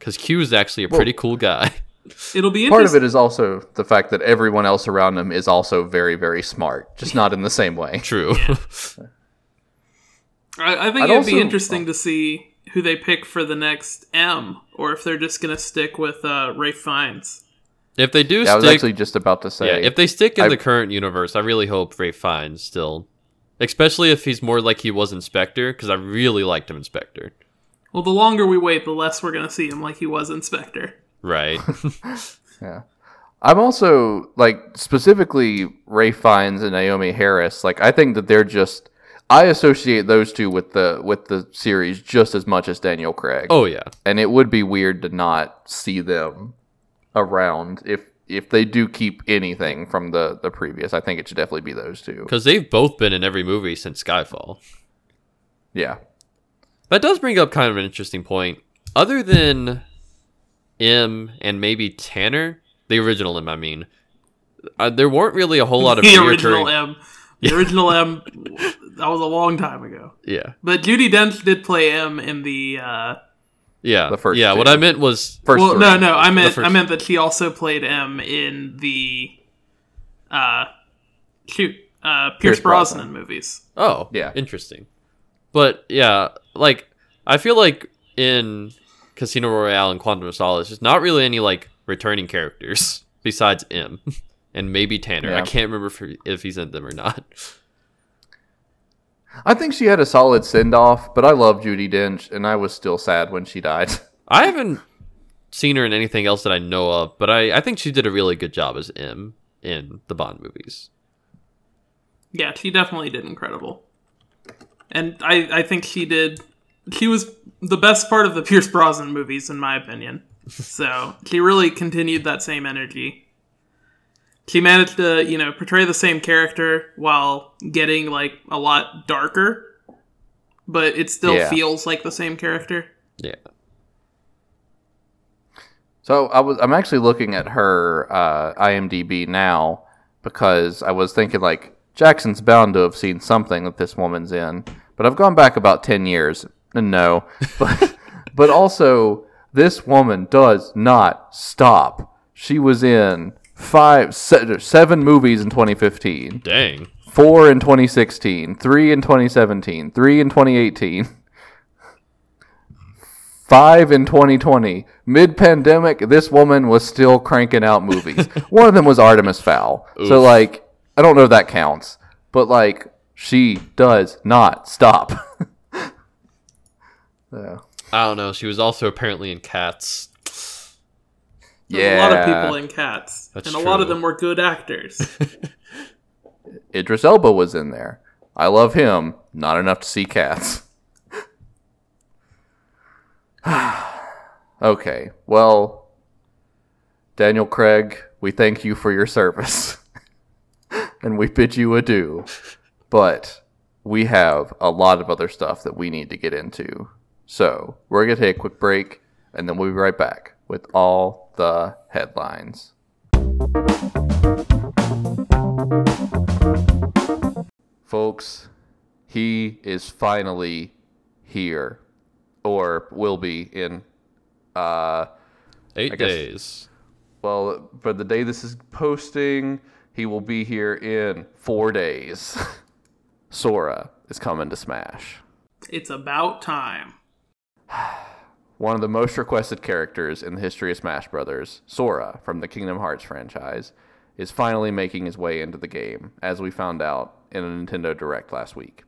Cuz Q is actually a pretty cool guy. It'll be part of it is also the fact that everyone else around him is also very, very smart, just not in the same way. True. I, I think I'd it'd be also- interesting to see who they pick for the next M, or if they're just gonna stick with uh, Ralph Fiennes. if they do Yeah, I was actually just about to say. Yeah, if they stick in I- the current universe, I really hope Ralph Fiennes still especially if he's more like he was in Spectre cuz I really liked him in Spectre. Well, the longer we wait, the less we're gonna see him like he was in Spectre. Right. Yeah. I'm also like specifically Ralph Fiennes and Naomie Harris. Like I think that they're just I associate those two with the with the series just as much as Daniel Craig. oh yeah. And it would be weird to not see them around if if they do keep anything from the the previous. I think it should definitely be those two. Because they've both been in every movie since Skyfall. Yeah. That does bring up kind of an interesting point. Other than M and maybe Tanner, the original M, I mean, uh, there weren't really a whole lot of the original reoccurring- M. The original M. That was a long time ago. Yeah, But Judi Dench did play M in the. Uh, yeah, The first Yeah, two. what I meant was First well, three. no, no, I meant I meant that she also played M in the. Uh, shoot, uh, Pierce, Pierce Brosnan, Brosnan. movies. Oh, Yeah. interesting. But yeah, like I feel like in Casino Royale and Quantum of Solace, there's not really any like returning characters besides M and maybe Tanner. I can't remember if, if he's in them or not. I think she had a solid send off, but I love Judi Dench, and I was still sad when she died. I haven't seen her in anything else that I know of, but I, I think she did a really good job as M in the Bond movies. Yeah, she definitely did incredible. And I, I think she did. She was the best part of the Pierce Brosnan movies, in my opinion. So she really continued that same energy. She managed to, you know, portray the same character while getting like a lot darker, but it still Yeah. feels like the same character. Yeah. So I was I'm actually looking at her uh, IMDb now because I was thinking like Jackson's bound to have seen something that this woman's in, but I've gone back about ten years and no, but but also this woman does not stop. She was in five se- seven movies in 2015, Dang. four in 2016, three in 2017, three in 2018. Five in 2020. Mid pandemic, this woman was still cranking out movies. One of them was Artemis Fowl. So, like, I don't know if that counts, but, like, she does not stop. yeah. I don't know. She was also apparently in Cats. There's yeah. a lot of people in Cats, That's and a lot of them were good actors. Idris Elba was in there. I love him. Not enough to see cats. okay, well, Daniel Craig, we thank you for your service. and we bid you adieu. But we have a lot of other stuff that we need to get into. So we're going to take a quick break, and then we'll be right back with all the headlines. Folks, he is finally here, or will be in, uh, Eight guess- days. well, for the day this is posting, he will be here in four days. Sora is coming to Smash. it's about time. One of the most requested characters in the history of Smash Brothers, Sora from the Kingdom Hearts franchise, is finally making his way into the game, as we found out in a Nintendo Direct last week.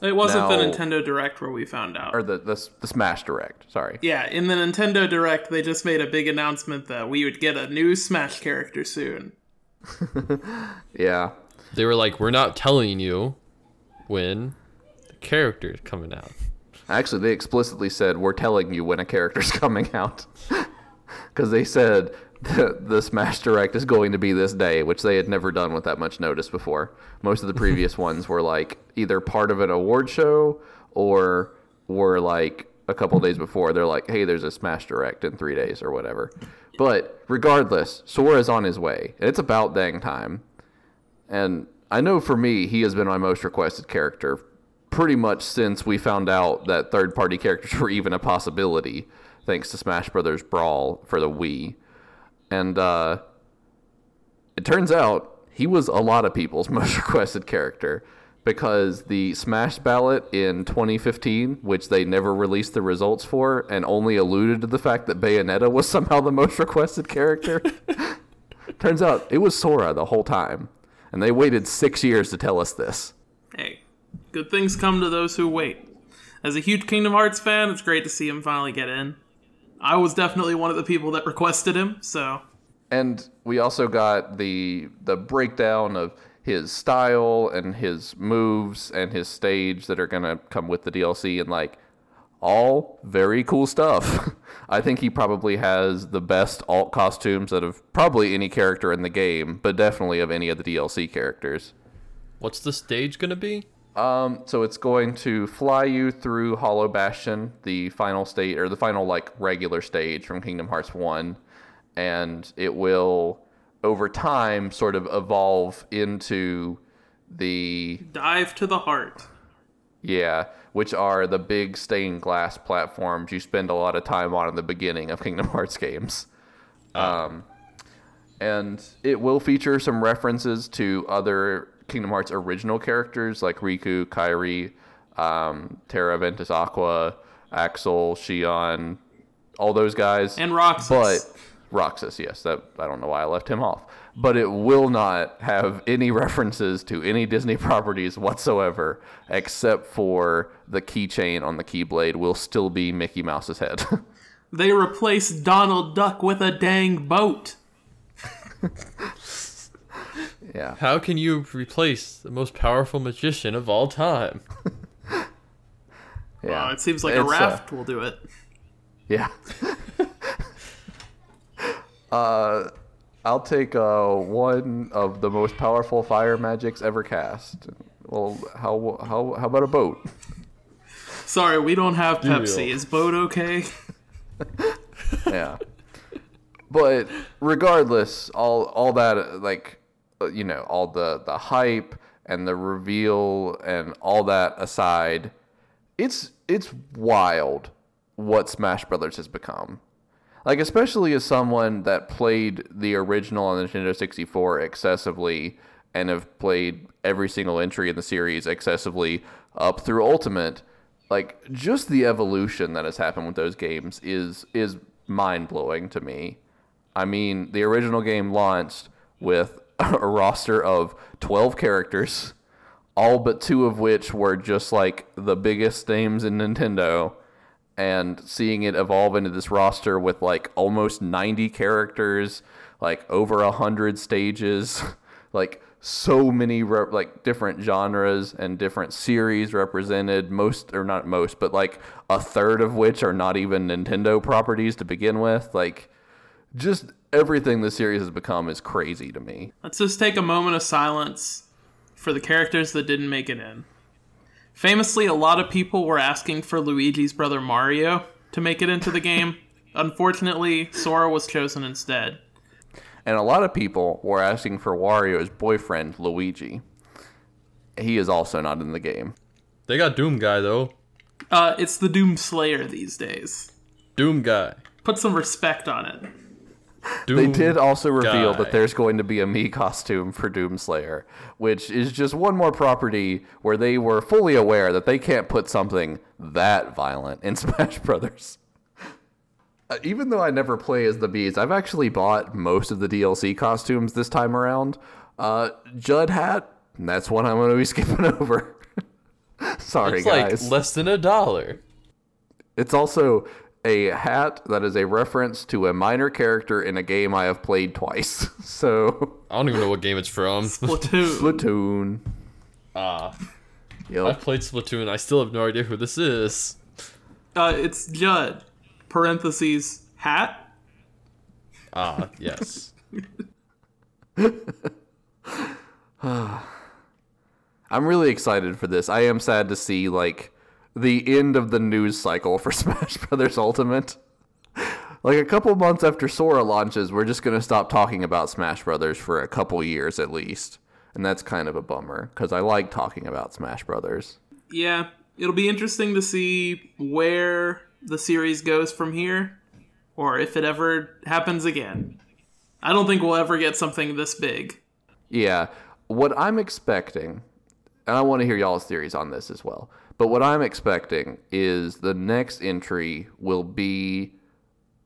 It wasn't the Nintendo Direct where we found out. Or the, the, the Smash Direct, sorry. Yeah, in the Nintendo Direct, they just made a big announcement that we would get a new Smash character soon. Yeah. They were like, we're not telling you when the character's coming out. Actually, they explicitly said, We're telling you when a character's coming out. Because they said the, the Smash Direct is going to be this day, which they had never done with that much notice before. Most of the previous ones were like either part of an award show or were like a couple days before. They're like, Hey, there's a Smash Direct in three days or whatever. But regardless, Sora's on his way. It's about dang time. And I know for me, he has been my most requested character pretty much since we found out that third party characters were even a possibility, thanks to Smash Brothers Brawl for the Wii. And uh, it turns out he was a lot of people's most requested character because the Smash ballot in 2015, which they never released the results for and only alluded to the fact that Bayonetta was somehow the most requested character, turns out it was Sora the whole time. And they waited six years to tell us this. Hey, good things come to those who wait. As a huge Kingdom Hearts fan, it's great to see him finally get in. I was definitely one of the people that requested him, so and we also got the the breakdown of his style and his moves and his stage that are gonna come with the DLC and like all very cool stuff. I think he probably has the best alt costumes out of probably any character in the game, but definitely of any of the DLC characters. What's the stage gonna be? Um, so it's going to fly you through Hollow Bastion, the final state or the final like regular stage from Kingdom Hearts 1, and it will over time sort of evolve into the dive to the heart. yeah, which are the big stained glass platforms you spend a lot of time on in the beginning of Kingdom Hearts games. Um, and it will feature some references to other Kingdom Hearts original characters like Riku, Kairi, um, Terra Ventus Aqua, Axel, Xion, all those guys. And Roxas. But Roxas, yes, that I don't know why I left him off. But it will not have any references to any Disney properties whatsoever, except for the keychain on the Keyblade will still be Mickey Mouse's head. They replaced Donald Duck with a dang boat. yeah. How can you replace the most powerful magician of all time? Yeah. Uh, it seems like a It's, uh, raft will do it. Yeah. Uh, I'll take uh, one of the most powerful fire magics ever cast. Well, how how how about a boat? Sorry, we don't have Deal. Pepsi. Is boat okay? yeah. But regardless, all all that like uh, you know, all the the hype and the reveal and all that aside, it's it's wild what Smash Brothers has become. Like especially as someone that played the original on the Nintendo 64 excessively and have played every single entry in the series excessively up through Ultimate, like just the evolution that has happened with those games is is mind-blowing to me. I mean, the original game launched with a roster of 12 characters, all but two of which were just like the biggest names in Nintendo and seeing it evolve into this roster with like almost 90 characters, like over a hundred stages, like so many like different genres and different series represented. Most or not most, but like a third of which are not even Nintendo properties to begin with. Like just everything the series has become is crazy to me. Let's just take a moment of silence for the characters that didn't make it in. Famously, a lot of people were asking for Luigi's brother Mario to make it into the game. Unfortunately, Sora was chosen instead. And a lot of people were asking for Wario's boyfriend, Luigi. He is also not in the game. They got Doom Guy though. Uh, it's the Doom Slayer these days. Doom Guy. Put some respect on it. Doom They did also reveal Guy. that there's going to be a Mii costume for Doomslayer, which is just one more property where they were fully aware that they can't put something that violent in Smash Brothers. Uh, even though I never play as the bees, I've actually bought most of the DLC costumes this time around. Uh, Judd hat, that's one I'm going to be skipping over. Sorry, It's like guys. less than a dollar. It's also a hat that is a reference to a minor character in a game I have played twice. So, I don't even know what game it's from. Splatoon. Splatoon. Ah, Yep. I've played Splatoon. I still have no idea who this is. uh, it's Judd. Parentheses hat. Ah, yes. I'm really excited for this. I am sad to see like the end of the news cycle for Smash Brothers Ultimate. Like a couple months after Sora launches, we're just going to stop talking about Smash Brothers for a couple years at least. And that's kind of a bummer because I like talking about Smash Brothers. Yeah, it'll be interesting to see where the series goes from here, or if it ever happens again. I don't think we'll ever get something this big. Yeah, what I'm expecting, and I want to hear y'all's theories on this as well, but what I'm expecting is the next entry will be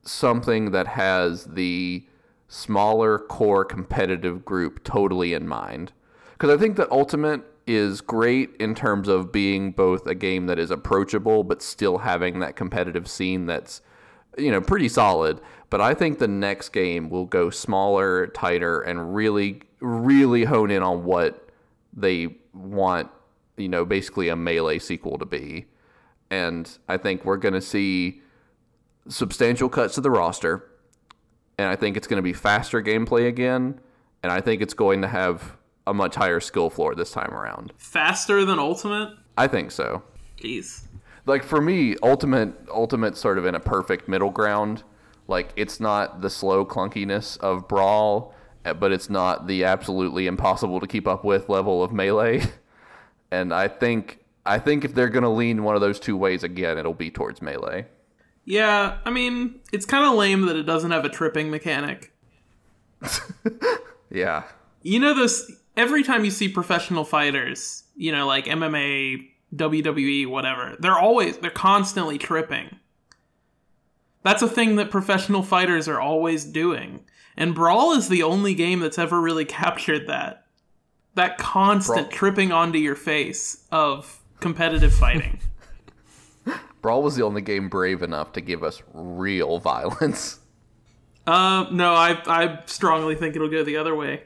something that has the smaller core competitive group totally in mind. Because I think that Ultimate is great in terms of being both a game that is approachable but still having that competitive scene that's you know pretty solid but i think the next game will go smaller tighter and really really hone in on what they want you know basically a melee sequel to be. And i think we're going to see substantial cuts to the roster and i think it's going to be faster gameplay again and i think it's going to have a much higher skill floor this time around. Faster than Ultimate? i think so. Jeez. like for me ultimate ultimate sort of in a perfect middle ground. Like it's not the slow clunkiness of brawl but it's not the absolutely impossible to keep up with level of melee and i think i think if they're going to lean one of those two ways again it'll be towards melee Yeah, I mean, it's kind of lame that it doesn't have a tripping mechanic. yeah You know, this every time you see professional fighters, you know, like MMA, WWE, whatever, they're always, they're constantly tripping. That's a thing that professional fighters are always doing. And Brawl is the only game that's ever really captured that. That constant Brawl- tripping onto your face of competitive fighting. Brawl was the only game brave enough to give us real violence. uh, no, I I strongly think it'll go the other way.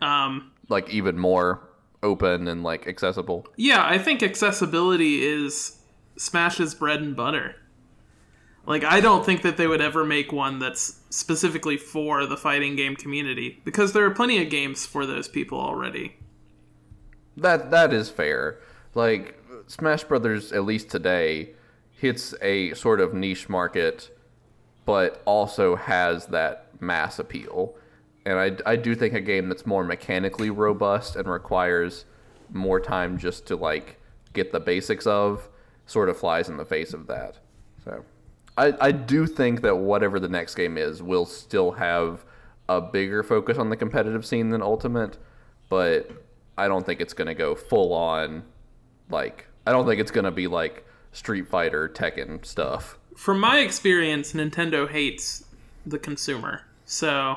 Um, like even more open and like accessible. yeah, I think accessibility is Smash's bread and butter. Like, I don't think that they would ever make one that's specifically for the fighting game community because there are plenty of games for those people already. That that is fair. Like Smash Brothers, at least today, hits a sort of niche market, but also has that mass appeal. And I, I do think a game that's more mechanically robust and requires more time just to like get the basics of sort of flies in the face of that. So I, I do think that whatever the next game is will still have a bigger focus on the competitive scene than Ultimate, but I don't think it's going to go full on like I don't think it's going to be like Street Fighter, Tekken stuff. From my experience, Nintendo hates the consumer. So,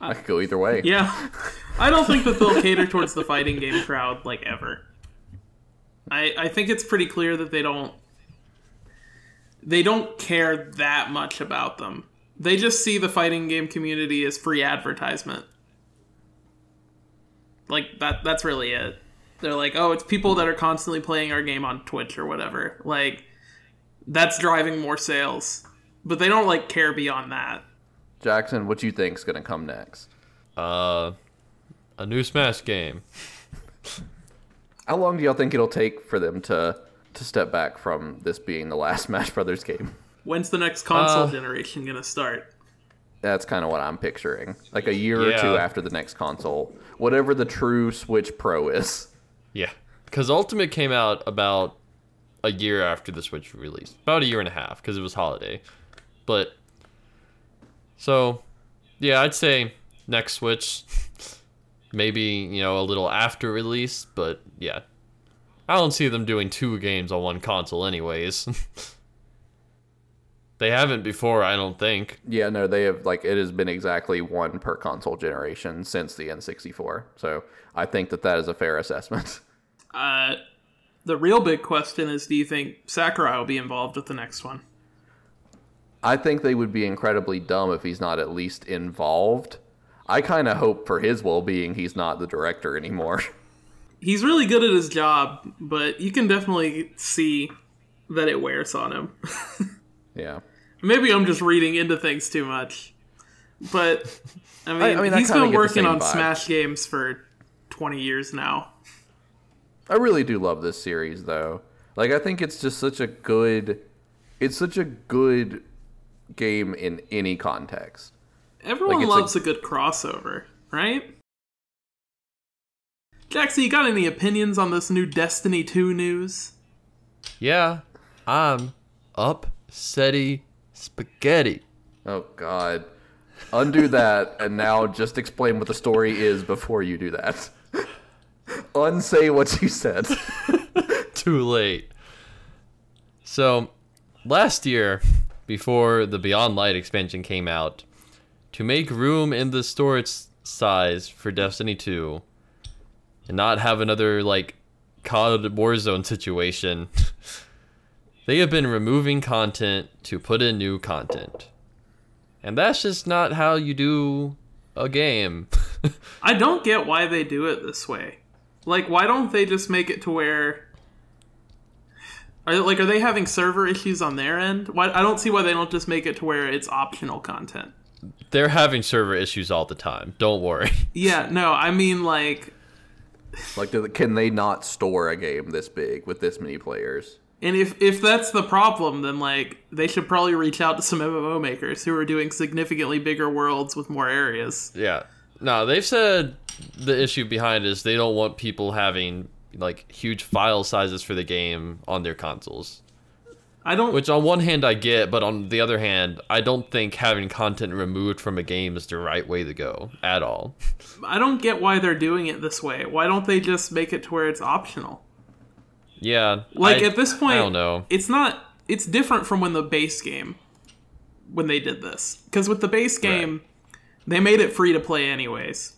I could go either way. yeah. I don't think that they'll cater towards the fighting game crowd like ever. I I think it's pretty clear that they don't they don't care that much about them. They just see the fighting game community as free advertisement. Like that that's really it. They're like, "Oh, it's people that are constantly playing our game on Twitch or whatever." Like that's driving more sales. But they don't like care beyond that. Jackson, what do you think's going to come next? Uh, a new Smash game. How long do y'all think it'll take for them to to step back from this being the last Smash Brothers game? When's the next console Uh, generation going to start? That's kind of what I'm picturing. Like a year or two after the next console, whatever the true Switch Pro is. Yeah, because Ultimate came out about a year after the Switch release, about a year and a half, because it was holiday. But so, yeah, I'd say next Switch, maybe you know a little after release, but yeah, I don't see them doing two games on one console, anyways. they haven't before, I don't think. Yeah, no, they have like it has been exactly one per console generation since the N64. So I think that that is a fair assessment. Uh, the real big question is do you think Sakurai will be involved with the next one? I think they would be incredibly dumb if he's not at least involved. I kind of hope for his well-being he's not the director anymore. He's really good at his job, but you can definitely see that it wears on him. yeah. Maybe I'm just reading into things too much. But, I mean, I mean, I he's kinda been working on vibe. Smash games for 20 years now. I really do love this series though. Like I think it's just such a good it's such a good game in any context. Everyone it's a- loves a good crossover, right? Jackson, you got any opinions on this new Destiny 2 news? Yeah, I'm upsetty spaghetti. Oh god. Undo that and now just explain what the story is before you do that. Unsay what you said. too late. So, last year, before the Beyond Light expansion came out, to make room in the storage size for Destiny 2 and not have another, like, COD Warzone situation, they have been removing content to put in new content. And that's just not how you do a game. I don't get why they do it this way. Like, why don't they just make it to where? Are like, are they having server issues on their end? Why I don't see why they don't just make it to where it's optional content. They're having server issues all the time. Don't worry. Yeah, no, I mean like, like do, can they not store a game this big with this many players? and if if that's the problem, then like they should probably reach out to some MMO makers who are doing significantly bigger worlds with more areas. Yeah. No, they've said the issue behind is they don't want people having like huge file sizes for the game on their consoles. I don't. Which on one hand I get, but on the other hand, I don't think having content removed from a game is the right way to go at all. I don't get why they're doing it this way. Why don't they just make it to where it's optional? Yeah. Like I- at this point, I don't know. It's not. It's different from when the base game, when they did this, because with the base game, they made it free to play anyways.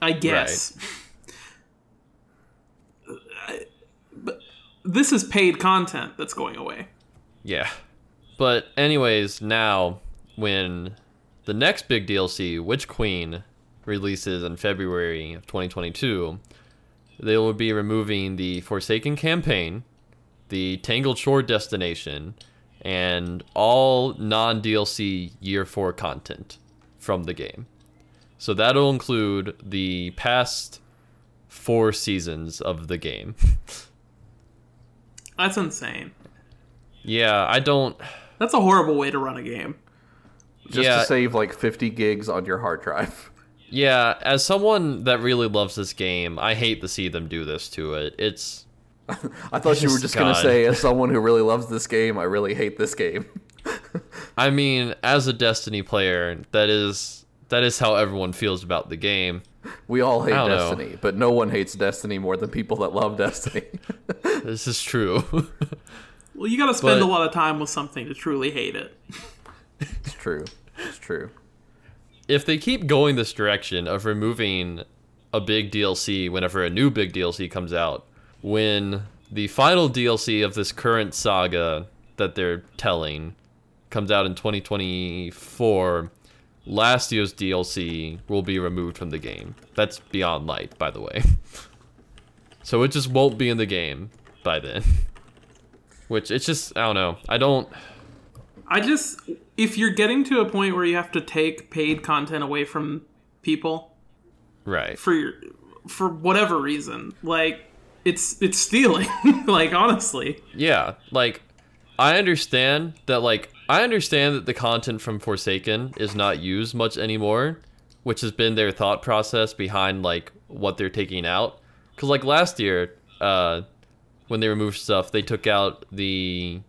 I guess. I- but this is paid content that's going away. Yeah. But anyways, now when the next big DLC, Witch Queen, releases in February of 2022, they will be removing the Forsaken campaign, the Tangled Shore destination, and all non-DLC year 4 content from the game. So that'll include the past 4 seasons of the game. That's insane. Yeah, I don't That's a horrible way to run a game. Just Yeah. to save like 50 gigs on your hard drive. Yeah, as someone that really loves this game, I hate to see them do this to it. It's I thought you were Just just going to say, as someone who really loves this game, I really hate this game. I mean, as a Destiny player, that is that is how everyone feels about the game. We all hate I don't know. Destiny, but no one hates Destiny more than people that love Destiny. This is true. Well, you got to spend But- a lot of time with something to truly hate it. it's true. It's true. if they keep going this direction of removing a big DLC whenever a new big DLC comes out, when the final DLC of this current saga that they're telling comes out in 2024, last year's DLC will be removed from the game. That's Beyond Light, by the way. So it just won't be in the game by then. Which it's just I don't know. I don't I just if you're getting to a point where you have to take paid content away from people right. for your, for whatever reason, like it's it's stealing. like honestly, Yeah, like I understand that like I understand that the content from Forsaken is not used much anymore, which has been their thought process behind like what they're taking out. Cuz like last year, uh when they removed stuff, they took out the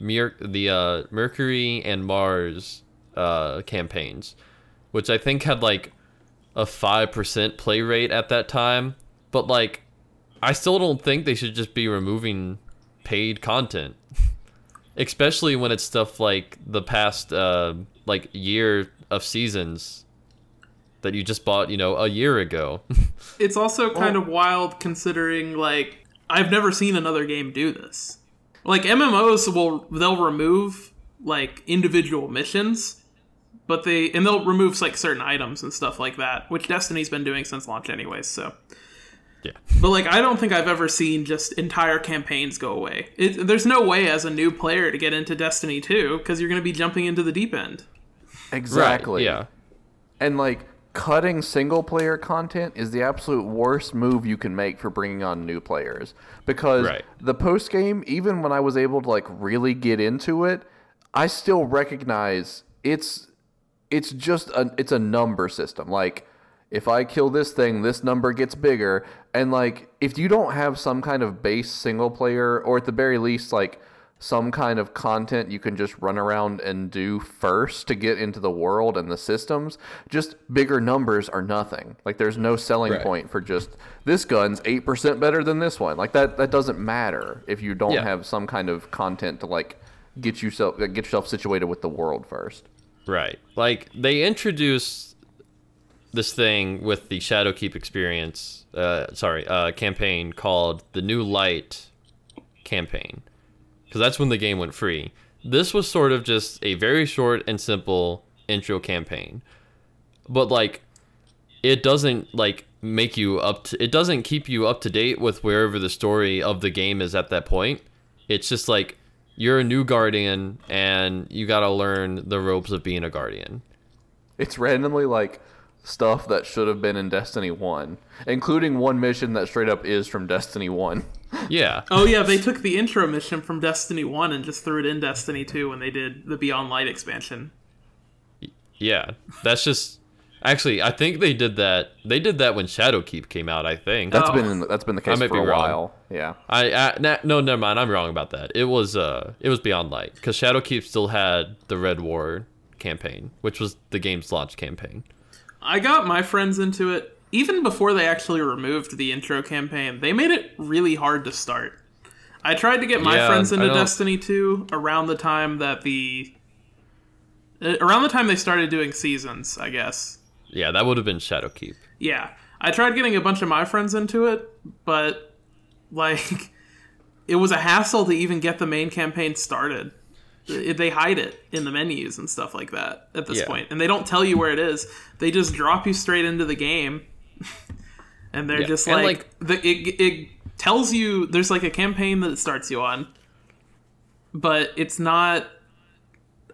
Mer- the uh Mercury and Mars uh campaigns, which I think had like a 5% play rate at that time, but like I still don't think they should just be removing paid content. Especially when it's stuff like the past uh like year of seasons that you just bought, you know, a year ago. it's also kind of wild considering like I've never seen another game do this. Like MMOs will they'll remove like individual missions, but they and they'll remove like certain items and stuff like that, which Destiny's been doing since launch anyways, so yeah. But like, I don't think I've ever seen just entire campaigns go away. It, there's no way as a new player to get into Destiny 2 because you're going to be jumping into the deep end. Exactly. Right, yeah. And like cutting single player content is the absolute worst move you can make for bringing on new players because Right. the post game even when I was able to like really get into it, I still recognize it's it's just a it's a number system. Like if I kill this thing, this number gets bigger and like if you don't have some kind of base single player or at the very least like some kind of content you can just run around and do first to get into the world and the systems, just bigger numbers are nothing. Like there's no selling Right. point for just this gun's 8% better than this one. Like that that doesn't matter if you don't Yeah. have some kind of content to like get yourself get yourself situated with the world first. Right. Like they introduced this thing with the Shadowkeep experience, uh sorry, uh campaign called the New Light campaign. Cuz that's when the game went free. This was sort of just a very short and simple intro campaign. But like it doesn't like make you up to it doesn't keep you up to date with wherever the story of the game is at that point. It's just like you're a new guardian and you got to learn the ropes of being a guardian. It's randomly like stuff that should have been in Destiny 1, including one mission that straight up is from Destiny 1. Yeah. Oh yeah, they took the intro mission from Destiny 1 and just threw it in Destiny 2 when they did the Beyond Light expansion. Yeah. That's just actually I think they did that they did that when Shadowkeep came out, I think. That's Oh. been that's been the case might for be a wrong. while. Yeah. I, I na- no never mind, I'm wrong about that. It was uh it was Beyond Light cuz Shadowkeep still had the Red War campaign, which was the game's launch campaign. I got my friends into it even before they actually removed the intro campaign. They made it really hard to start. I tried to get my Yeah, friends into Destiny 2 around the time that the uh, around the time they started doing seasons, I guess. Yeah, that would have been Shadowkeep. Yeah. I tried getting a bunch of my friends into it, but like it was a hassle to even get the main campaign started. It- They hide it in the menus and stuff like that at this Yeah. point, and they don't tell you where it is. They just drop you straight into the game, and they're Yeah. just And, like, the, it. It tells you there's like a campaign that it starts you on, but it's not.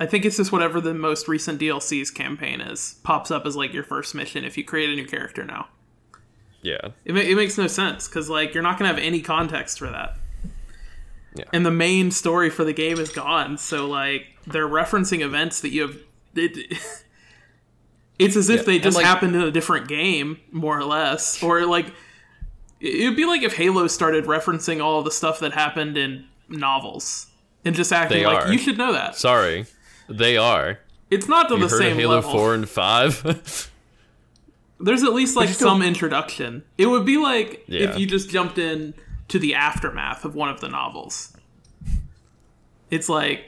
I think it's just whatever the most recent DLC's campaign is pops up as like your first mission if you create a new character now. Yeah. It, ma- it makes no sense because like you're not gonna have any context for that. Yeah. And the main story for the game is gone, so like they're referencing events that you have. It, it's as if Yeah, they just like- happened in a different game, more or less, or like it would be like if Halo started referencing all the stuff that happened in novels and just acting They like are. you should know that. Sorry. They are. It's not to You the heard same of Halo level. 4 and 5? There's at least like some introduction. It would be like Yeah. if you just jumped in to the aftermath of one of the novels. It's like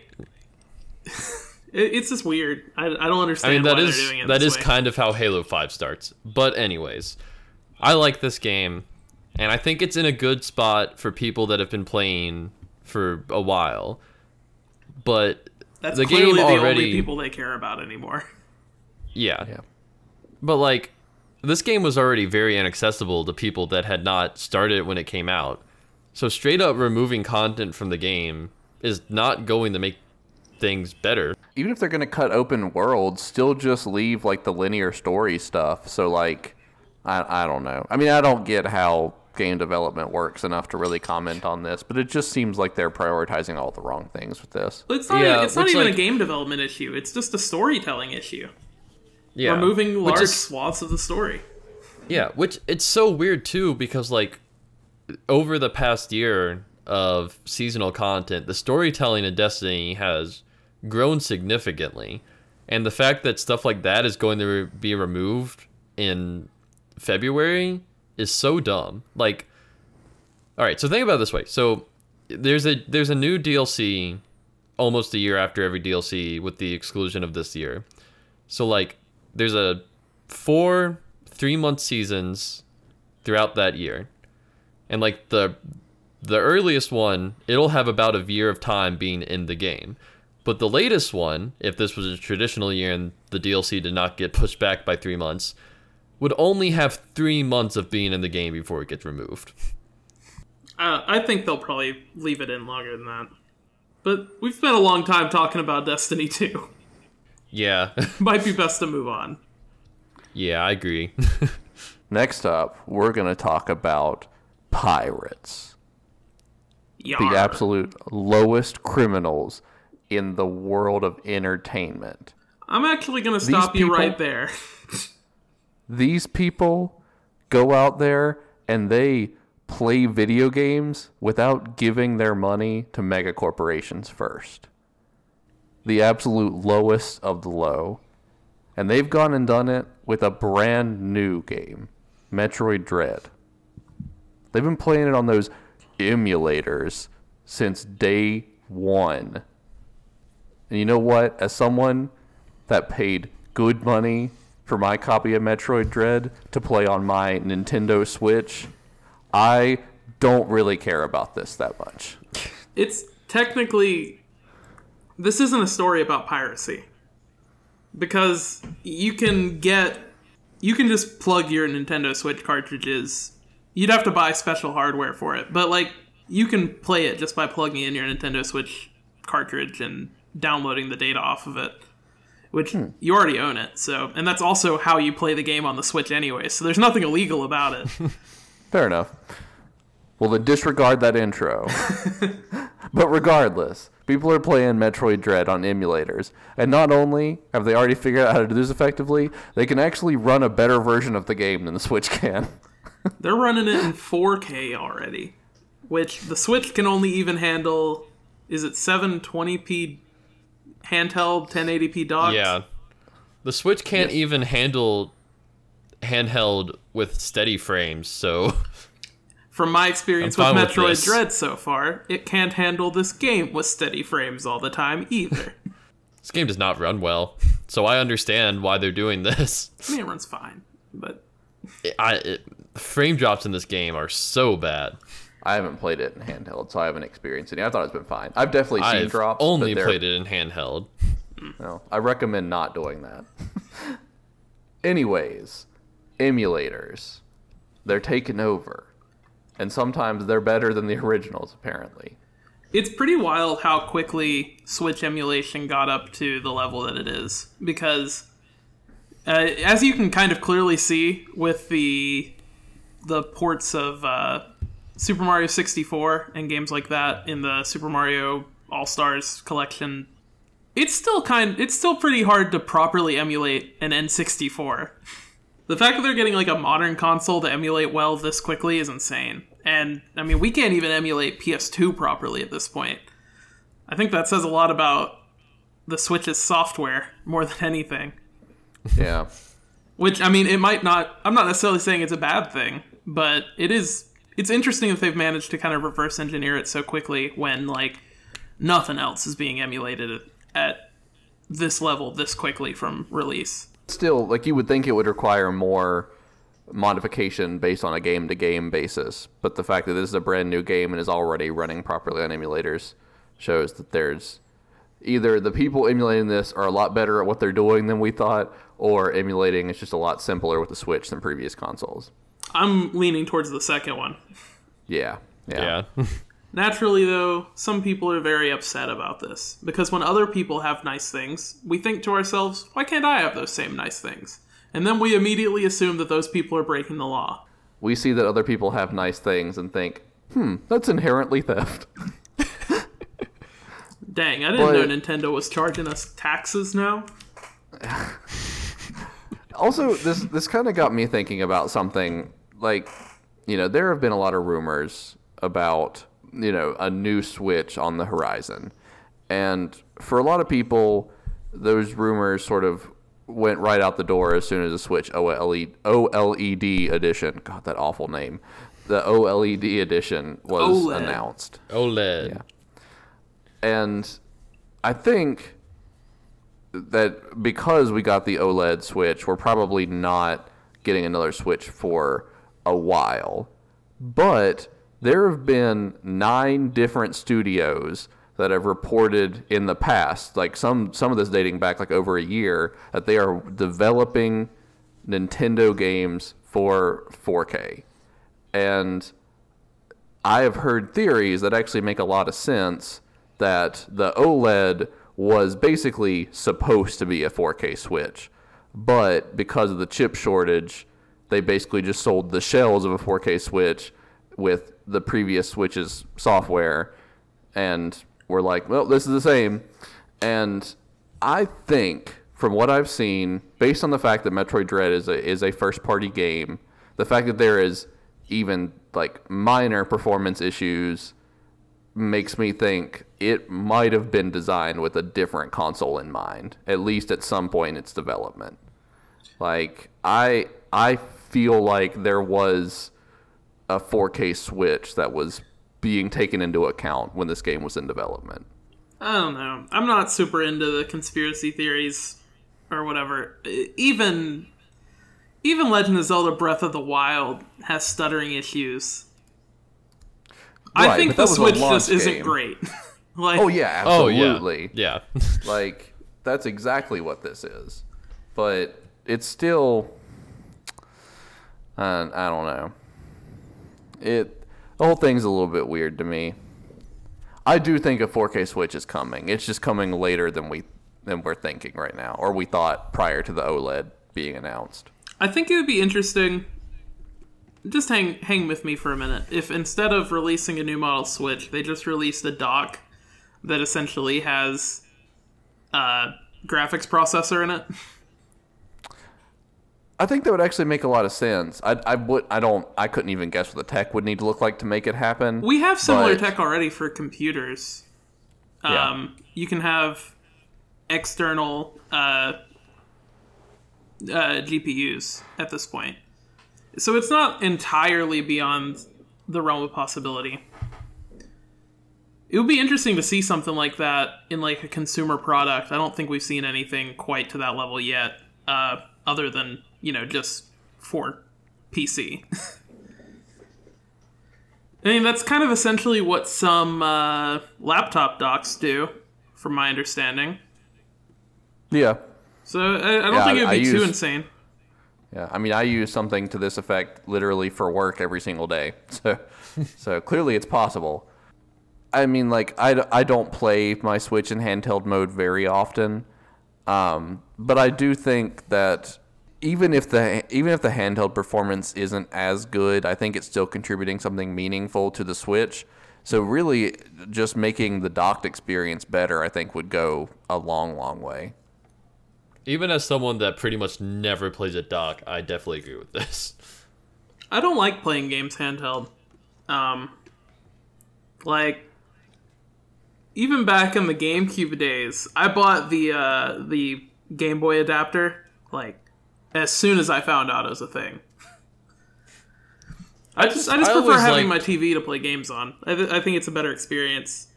it's just weird. I, I don't understand. I understand mean, that why is doing it that way. kind of how Halo 5 starts. But anyways, I like this game and I think it's in a good spot for people that have been playing for a while. But That's the clearly game the only already- people they care about anymore. yeah. Yeah. But like this game was already very inaccessible to people that had not started it when it came out. So straight up removing content from the game is not going to make things better. even if they're gonna cut open worlds, still just leave like the linear story stuff. So like, I I don't know. I mean, I don't get how game development works enough to really comment on this, but it just seems like they're prioritizing all the wrong things with this. It's not. Yeah, it's not even like- a game development issue. It's just a storytelling issue. Yeah. Removing Which large is- swaths of the story. Yeah, which it's so weird too because like over the past year of seasonal content, the storytelling in Destiny has grown significantly. And the fact that stuff like that is going to be removed in February is so dumb. Like All right, so think about this way. So there's a there's a new DLC almost a year after every DLC with the exclusion of this year. So like there's a four three month seasons throughout that year. And like the the earliest one, it'll have about a year of time being in the game. But the latest one, if this was a traditional year and the DLC did not get pushed back by three months, would only have three months of being in the game before it gets removed. Uh, I think they'll probably leave it in longer than that. But we've spent a long time talking about Destiny 2. Yeah, Might be best to move on. yeah, I agree. Next up, we're gonna talk about pirates, the absolute lowest criminals in the world of entertainment. I'm actually going to stop you right there. These people go out there and they play video games without giving their money to mega corporations first. The absolute lowest of the low. And they've gone and done it with a brand new game, Metroid Dread. They've been playing it on those emulators since day one. And you know what? As someone that paid good money for my copy of Metroid Dread to play on my Nintendo Switch, I don't really care about this that much. It's technically. This isn't a story about piracy. Because you can get. You can just plug your Nintendo Switch cartridges. You'd have to buy special hardware for it. But, like, you can play it just by plugging in your Nintendo Switch cartridge and downloading the data off of it. Which hmm. you already own it, so. And that's also how you play the game on the Switch anyway, so there's nothing illegal about it. Fair enough. Well, then disregard that intro. but regardless, people are playing Metroid Dread on emulators. And not only have they already figured out how to do this effectively, they can actually run a better version of the game than the Switch can. They're running it in 4K already, which the Switch can only even handle. Is it 720p handheld 1080p dock? yeah. The Switch can't Yes. even handle handheld with steady frames, so from my experience with fine with Metroid. Dread so far, it can't handle this game with steady frames all the time either. This game does not run well, so I understand why they're doing this. I mean, it runs fine, but I it, frame drops in this game are so bad. I haven't played it in handheld, so I haven't experienced any. I thought it's been fine. I've definitely seen I've drops. only but played it in handheld. No, I recommend not doing that. Anyways, emulators. They're taken over. And sometimes they're better than the originals, apparently. it's pretty wild how quickly Switch emulation got up to the level that it is. Because, uh, as you can kind of clearly see with the the ports of uh, Super Mario 64 and games like that in the Super Mario All Stars collection, it's still kind it's still pretty hard to properly emulate an N64. The fact that they're getting like a modern console to emulate well this quickly is insane. And I mean, we can't even emulate PS2 properly at this point. I think that says a lot about the Switch's software more than anything. Yeah. Which I mean, it might not. I'm not necessarily saying it's a bad thing, but it is. It's interesting that they've managed to kind of reverse engineer it so quickly when like nothing else is being emulated at this level this quickly from release. Still, like you would think it would require more modification based on a game to game basis. But the fact that this is a brand new game and is already running properly on emulators shows that there's either the people emulating this are a lot better at what they're doing than we thought, or emulating is just a lot simpler with the Switch than previous consoles. I'm leaning towards the second one. Yeah. Yeah. Yeah. Naturally, though, some people are very upset about this because when other people have nice things, we think to ourselves, why can't I have those same nice things? And then we immediately assume that those people are breaking the law. We see that other people have nice things and think, hmm, that's inherently theft. Dang, I didn't But- know Nintendo was charging us taxes now. also this this kind of got me thinking about something like you know there have been a lot of rumors about you know a new switch on the horizon and for a lot of people those rumors sort of went right out the door as soon as the switch E, OLED, OLED edition god that awful name the OLED edition was OLED. announced OLED. Yeah. and I think that because we got the OLED Switch, we're probably not getting another Switch for a while. But there have been nine different studios that have reported in the past, like some some of this dating back like over a year, that they are developing Nintendo games for 4K. And I have heard theories that actually make a lot of sense that the OLED was basically supposed to be a 4K Switch, but because of the chip shortage, they basically just sold the shells of a 4K Switch with the previous Switch's software, and we're like, well, this is the same. And I think, from what I've seen, based on the fact that Metroid Dread is a is a first party game, the fact that there is even like minor performance issues makes me think it might have been designed with a different console in mind, at least at some point in its development. Like I I feel like there was a 4K Switch that was being taken into account when this game was in development. I don't know. I'm not super into the conspiracy theories or whatever. Even even Legend of Zelda Breath of the Wild has stuttering issues. I think but the Switch launch just isn't great. like Oh yeah, Oh yeah. Yeah. like that's exactly what this is but it's still uh, i don't know it the whole thing's a little bit weird to me i do think a 4k switch is coming it's just coming later than we than we're thinking right now or we thought prior to the oled being announced I think it would be interesting. Just hang hang with me for a minute. If instead of releasing a new model Switch, they just released a dock that essentially has a graphics processor in it. I think that would actually make a lot of sense i, I would i don't i couldn't even guess what the tech would need to look like to make it happen We have similar But- tech already for computers. Yeah. Um, You can have external uh, uh, GPUs at this point. So it's not entirely beyond the realm of possibility. It would be interesting to see something like that in like a consumer product. I don't think we've seen anything quite to that level yet, uh, other than you know just for PC. I mean, that's kind of essentially what some uh, laptop docks do, from my understanding. Yeah. So I, I don't Yeah, think it would be too insane. Yeah, I mean, I use something to this effect literally for work every single day. So, so clearly it's possible. I mean, like, I, I don't play my Switch in handheld mode very often, um, but I do think that even if the even if the handheld performance isn't as good, I think it's still contributing something meaningful to the Switch. So really, just making the docked experience better, I think, would go a long, long way. Even as someone that pretty much never plays a dock, I definitely agree with this. I don't like playing games handheld. Um, like even back in the GameCube days, I bought the uh, the Game Boy adapter like as soon as I found out it was a thing. I just I just I prefer having liked- my TV to play games on. I, th- I think it's a better experience.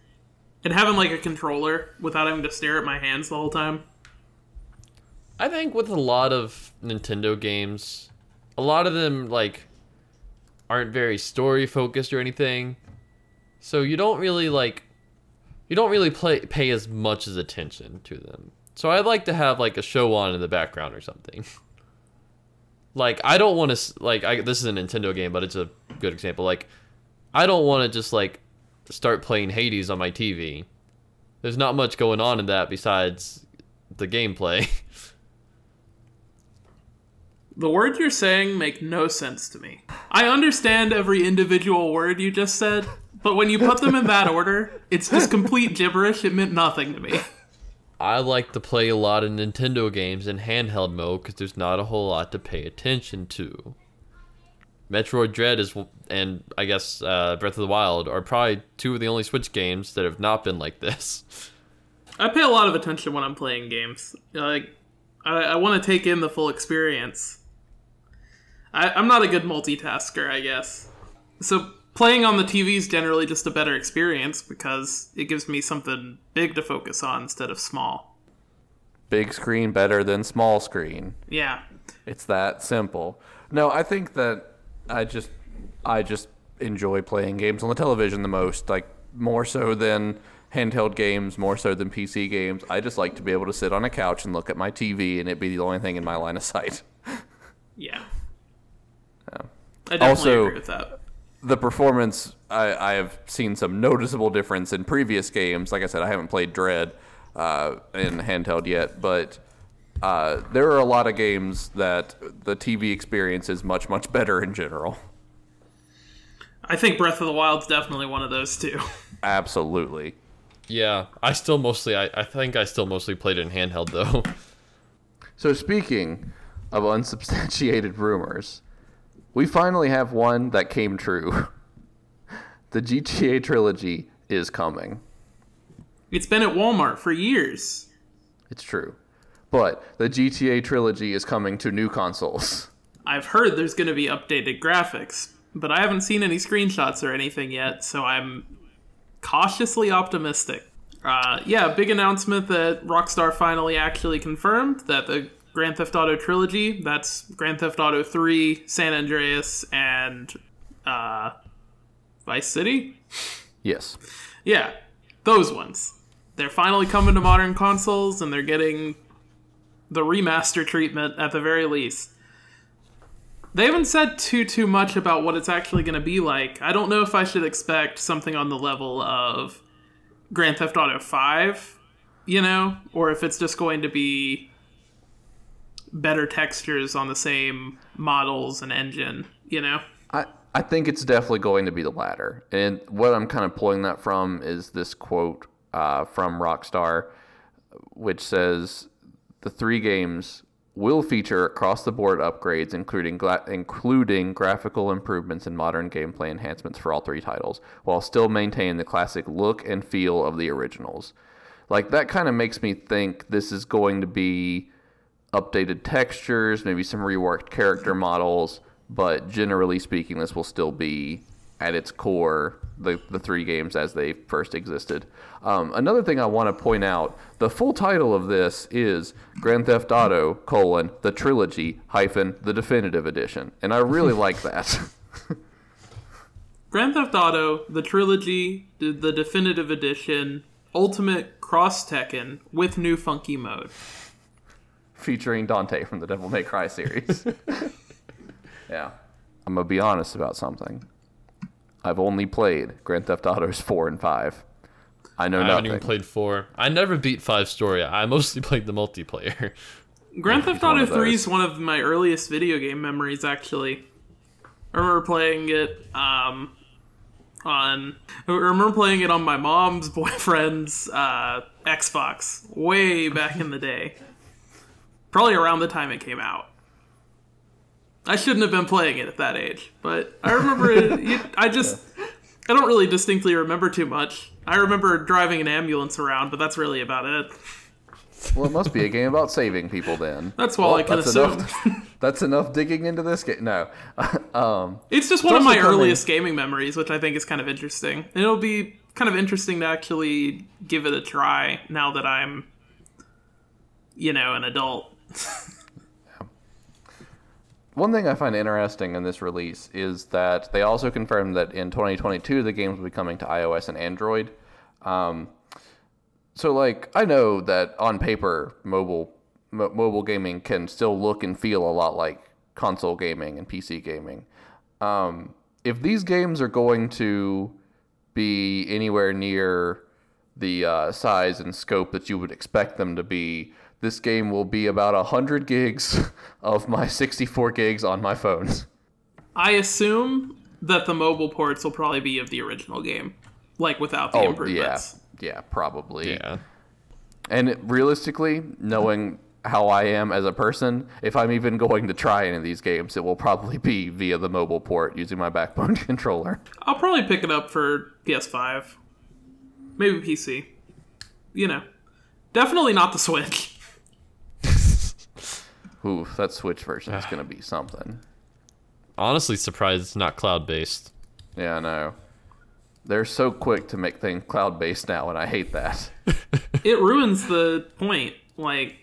And having like a controller without having to stare at my hands the whole time. I think with a lot of Nintendo games, a lot of them like aren't very story focused or anything. So you don't really like you don't really play pay as much as attention to them. So I'd like to have like a show on in the background or something. like I don't want to like I this is a Nintendo game, but it's a good example. Like I don't want to just like start playing Hades on my TV. There's not much going on in that besides the gameplay. The words you're saying make no sense to me. I understand every individual word you just said, but when you put them in that order, it's just complete gibberish. It meant nothing to me. I like to play a lot of Nintendo games in handheld mode because there's not a whole lot to pay attention to. Metroid Dread is, and I guess uh, Breath of the Wild are probably two of the only Switch games that have not been like this. I pay a lot of attention when I'm playing games. Like, I, I want to take in the full experience. I, I'm not a good multitasker, I guess. So playing on the TV is generally just a better experience because it gives me something big to focus on instead of small. Big screen better than small screen. Yeah. It's that simple. No, I think that I just I just enjoy playing games on the television the most, like more so than handheld games, more so than PC games. I just like to be able to sit on a couch and look at my TV and it be the only thing in my line of sight. Yeah. I definitely Also- agree with that. The performance, I, I have seen some noticeable difference in previous games. Like I said, I haven't played Dread uh, in handheld yet, but uh, there are a lot of games that the TV experience is much, much better in general. I think Breath of the Wild's definitely one of those too. Absolutely. yeah, I still mostly, I, I think I still mostly played it in handheld though. So speaking of unsubstantiated rumors, we finally have one that came true. The GTA trilogy is coming. It's been at Walmart for years. It's true. But the GTA trilogy is coming to new consoles. I've heard there's going to be updated graphics, but I haven't seen any screenshots or anything yet, so I'm cautiously optimistic. Uh, yeah, big announcement that Rockstar finally actually confirmed that the Grand Theft Auto trilogy, that's Grand Theft Auto 3, San Andreas, and uh, Vice City? Yes. Yeah, those ones. They're finally coming to modern consoles and they're getting the remaster treatment at the very least. They haven't said too too much about what it's actually going to be like. I don't know if I should expect something on the level of Grand Theft Auto 5, you know, or if it's just going to be better textures on the same models and engine, you know. I, I think it's definitely going to be the latter. And what I'm kind of pulling that from is this quote uh, from Rockstar, which says the three games will feature across the board upgrades, including gla- including graphical improvements and modern gameplay enhancements for all three titles, while still maintaining the classic look and feel of the originals. Like that kind of makes me think this is going to be updated textures, maybe some reworked character models, but generally speaking, this will still be at its core the, the three games as they first existed. Um, another thing I want to point out: the full title of this is Grand Theft Auto: colon the trilogy hyphen the definitive edition, and I really like that. Grand Theft Auto, the trilogy, the, the definitive edition, Ultimate Cross Tekken with new funky mode. Featuring Dante from the Devil May Cry series. yeah. I'm going to be honest about something. I've only played Grand Theft Autos 4 and 5. I know I haven't nothing. even played four. I never beat five story. I mostly played the multiplayer. Grand Theft Auto 3 is one of my earliest video game memories, actually. I remember playing it um, on. I remember playing it on my mom's boyfriend's uh, Xbox way back in the day. Probably around the time it came out. I shouldn't have been playing it at that age, but I remember it. it I just. I don't really distinctly remember too much. I remember driving an ambulance around, but that's really about it. well, it must be a game about saving people then. That's all I can that's assume. Enough, that's enough digging into this game. No. um, It's just one of my coming- earliest gaming memories, which I think is kind of interesting. And it'll be kind of interesting to actually give it a try now that I'm, you know, an adult. One thing I find interesting in this release is that they also confirmed that in 2022 the games will be coming to iOS and Android. Um, so, like, I know that on paper, mobile mo- mobile gaming can still look and feel a lot like console gaming and PC gaming. Um, if these games are going to be anywhere near the uh, size and scope that you would expect them to be, this game will be about 100 gigs of my 64 gigs on my phones. I assume that the mobile ports will probably be of the original game, like without the Oh, yeah. improvements. Yeah, probably. Yeah. And realistically, knowing how I am as a person, if I'm even going to try any of these games, it will probably be via the mobile port using my backbone controller. I'll probably pick it up for PS5, maybe PC. You know, definitely not the Switch. Ooh, that Switch version is going to be something. Honestly, surprised it's not cloud based. Yeah, I know. They're so quick to make things cloud based now, and I hate that. it ruins the point. Like,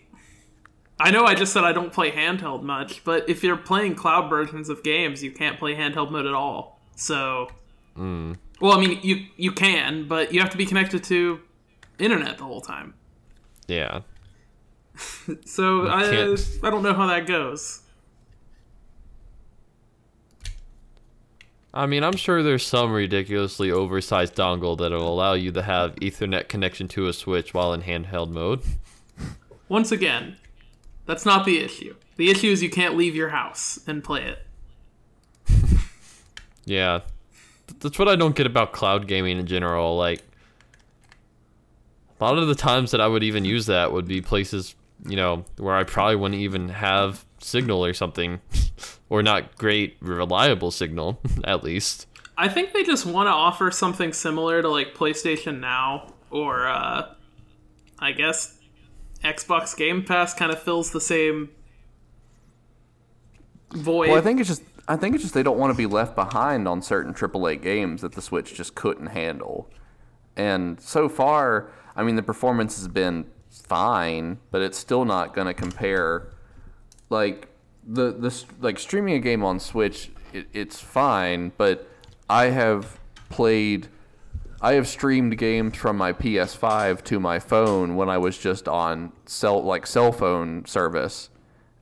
I know I just said I don't play handheld much, but if you're playing cloud versions of games, you can't play handheld mode at all. So, hmm. well, I mean, you you can, but you have to be connected to internet the whole time. Yeah. So I I don't know how that goes. I mean, I'm sure there's some ridiculously oversized dongle that'll allow you to have Ethernet connection to a Switch while in handheld mode. Once again, that's not the issue. The issue is you can't leave your house and play it. Yeah. That's what I don't get about cloud gaming in general. Like, a lot of the times that I would even use that would be places, you know, where I probably wouldn't even have signal or something, or not great, reliable signal, at least. I think they just want to offer something similar to like PlayStation Now or uh I guess Xbox Game Pass kind of fills the same void. Well, I think it's just I think it's just they don't want to be left behind on certain AAA games that the Switch just couldn't handle. And so far, I mean, the performance has been fine, but it's still not going to compare. Like the the like streaming a game on Switch, it, it's fine, but I have played. I have streamed games from my PS5 to my phone when I was just on cell like cell phone service,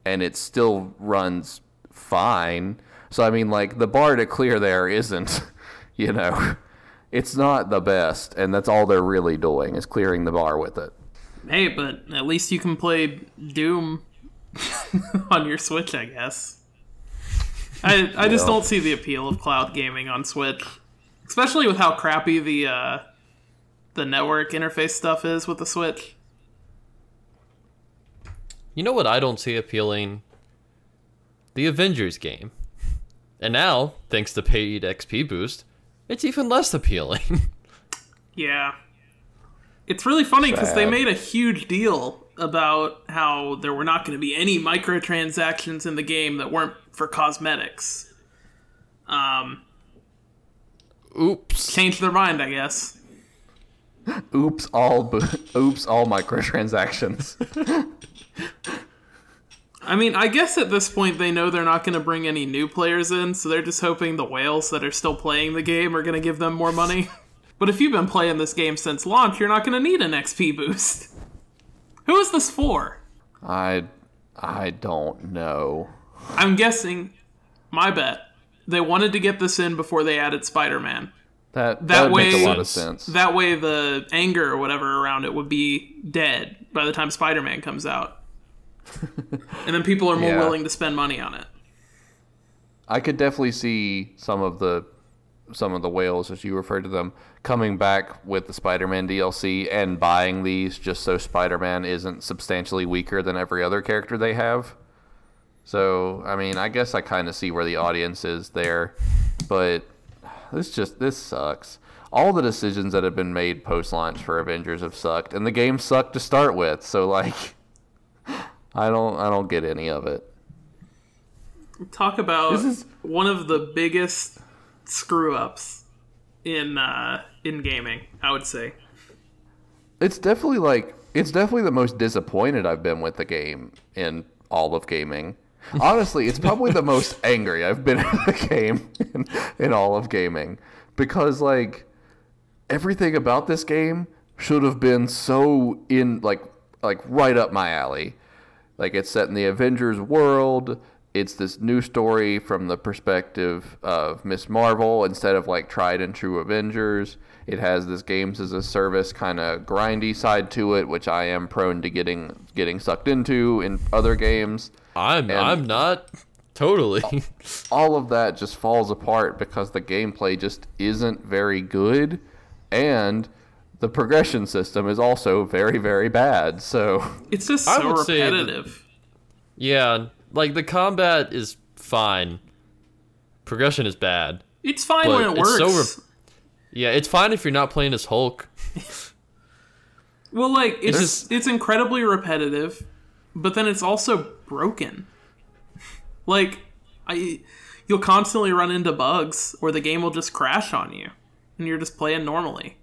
and it still runs fine. So I mean, like the bar to clear there isn't, you know, it's not the best, and that's all they're really doing is clearing the bar with it. Hey, but at least you can play Doom on your Switch, I guess. I I just don't see the appeal of cloud gaming on Switch, especially with how crappy the uh the network interface stuff is with the Switch. You know what I don't see appealing? The Avengers game. And now, thanks to paid XP boost, it's even less appealing. Yeah. It's really funny because they made a huge deal about how there were not going to be any microtransactions in the game that weren't for cosmetics. Um, Oops. changed their mind, I guess. Oops, all bo- oops, all microtransactions. I mean, I guess at this point they know they're not going to bring any new players in, so they're just hoping the whales that are still playing the game are going to give them more money. but if you've been playing this game since launch, you're not going to need an XP boost. Who is this for? I I don't know. I'm guessing, my bet, they wanted to get this in before they added Spider Man. That That that way- a lot of sense. That way, the anger or whatever around it would be dead by the time Spider Man comes out. and then people are more Yeah. willing to spend money on it. I could definitely see some of the some of the whales, as you refer to them, coming back with the Spider-Man DLC and buying these just so Spider-Man isn't substantially weaker than every other character they have. So, I mean, I guess I kind of see where the audience is there, but this just this sucks. All the decisions that have been made post-launch for Avengers have sucked, and the game sucked to start with. So, like, I don't I don't get any of it. Talk about This is- one of the biggest screw ups in uh, in gaming. I would say. It's definitely like it's definitely the most disappointed I've been with the game in all of gaming. Honestly, it's probably the most angry I've been in the game in, in all of gaming because like everything about this game should have been so in like like right up my alley. Like it's set in the Avengers world. It's this new story from the perspective of Miss Marvel instead of like tried and true Avengers. It has this games as a service kind of grindy side to it, which I am prone to getting getting sucked into in other games. I'm And- I'm not totally. All of that just falls apart because the gameplay just isn't very good and the progression system is also very very bad. So It's just so would say that- repetitive. yeah, like the combat is fine. Progression is bad. It's fine when it it's works. so Yeah, it's fine if you're not playing as Hulk. well, like it's just- it's incredibly repetitive, but then it's also broken. Like I, you'll constantly run into bugs, or the game will just crash on you, and you're just playing normally.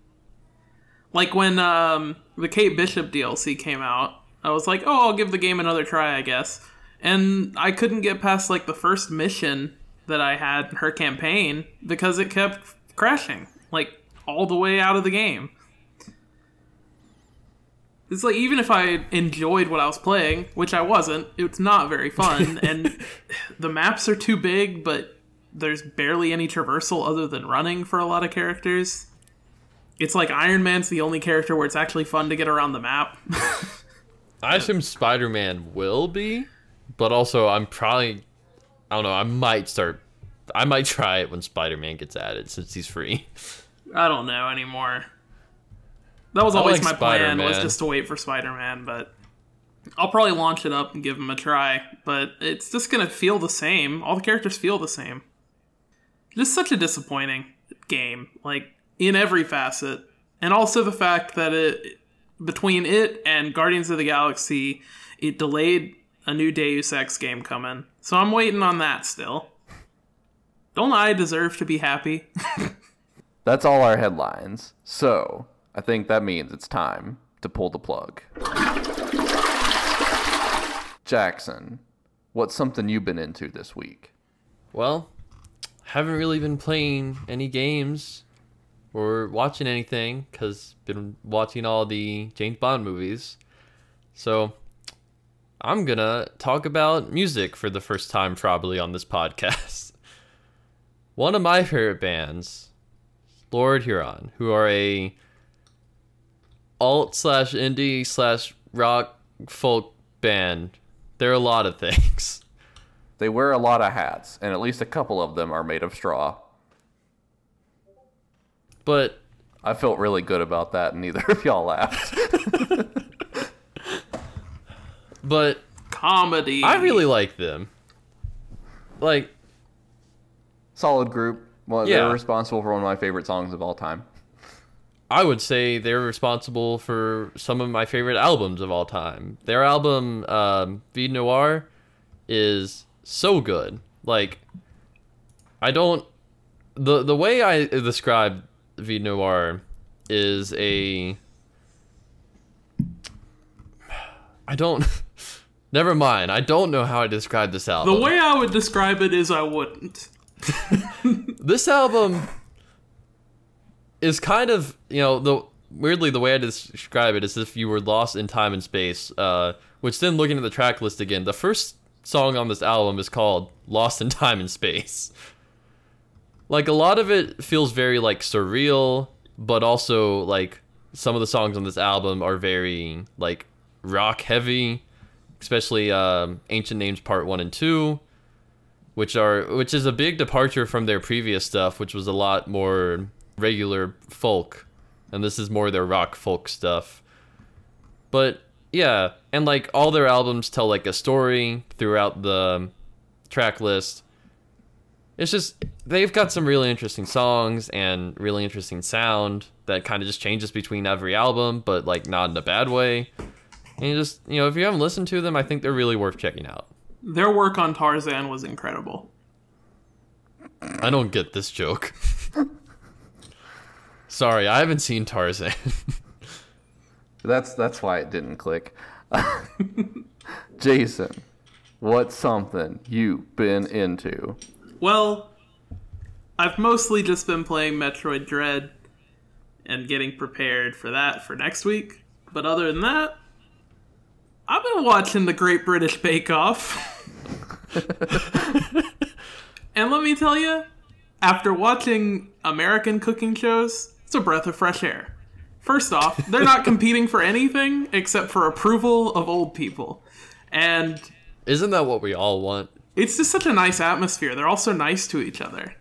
Like when um, the Kate Bishop DLC came out, I was like, "Oh, I'll give the game another try, I guess." And I couldn't get past like the first mission that I had in her campaign because it kept crashing, like all the way out of the game. It's like even if I enjoyed what I was playing, which I wasn't, it's not very fun, and the maps are too big, but there's barely any traversal other than running for a lot of characters. It's like Iron Man's the only character where it's actually fun to get around the map. I assume Spider Man will be, but also I'm probably I don't know, I might start I might try it when Spider Man gets added since he's free. I don't know anymore. That was always like my plan was just to wait for Spider-Man, but I'll probably launch it up and give him a try, but it's just going to feel the same. All the characters feel the same. Just such a disappointing game, like in every facet. And also the fact that it between it and Guardians of the Galaxy, it delayed a new Deus Ex game coming. So I'm waiting on that still. Don't I deserve to be happy? That's all our headlines. So, I think that means it's time to pull the plug. Jackson, what's something you've been into this week? Well, haven't really been playing any games or watching anything cuz been watching all the James Bond movies. So, I'm going to talk about music for the first time probably on this podcast. One of my favorite bands, Lord Huron, who are a alt slash indie slash rock folk band. They're a lot of things. They wear a lot of hats, and at least a couple of them are made of straw. But I felt really good about that, and neither of y'all laughed. But Comedy. I really like them. Like, Solid group. Well, Yeah. they're responsible for one of my favorite songs of all time. I would say they're responsible for some of my favorite albums of all time. Their album, um, Vide Noir, is so good. Like, I don't the the way I describe Vide Noir is a I don't never mind. I don't know how I describe this album. The way I would describe it is I wouldn't. this album is kind of you know the weirdly the way I describe it is if you were lost in time and space. Uh, which then looking at the track list again, the first song on this album is called "Lost in Time and Space." Like a lot of it feels very like surreal, but also like some of the songs on this album are very like rock heavy, especially um, "Ancient Names" Part One and Two which are which is a big departure from their previous stuff, which was a lot more regular folk, and this is more their rock folk stuff. But yeah, and like all their albums tell like a story throughout the track list. It's just they've got some really interesting songs and really interesting sound that kind of just changes between every album, but like not in a bad way. And you just you know if you haven't listened to them, I think they're really worth checking out. Their work on Tarzan was incredible. I don't get this joke. Sorry, I haven't seen Tarzan. That's that's why it didn't click. Jason, what's something you've been into? Well, I've mostly just been playing Metroid Dread and getting prepared for that for next week. But other than that, I've been watching the Great British Bake Off. and let me tell you, after watching American cooking shows, it's a breath of fresh air. First off, they're not competing for anything except for approval of old people. And Isn't that what we all want? it's just such a nice atmosphere. They're all so nice to each other.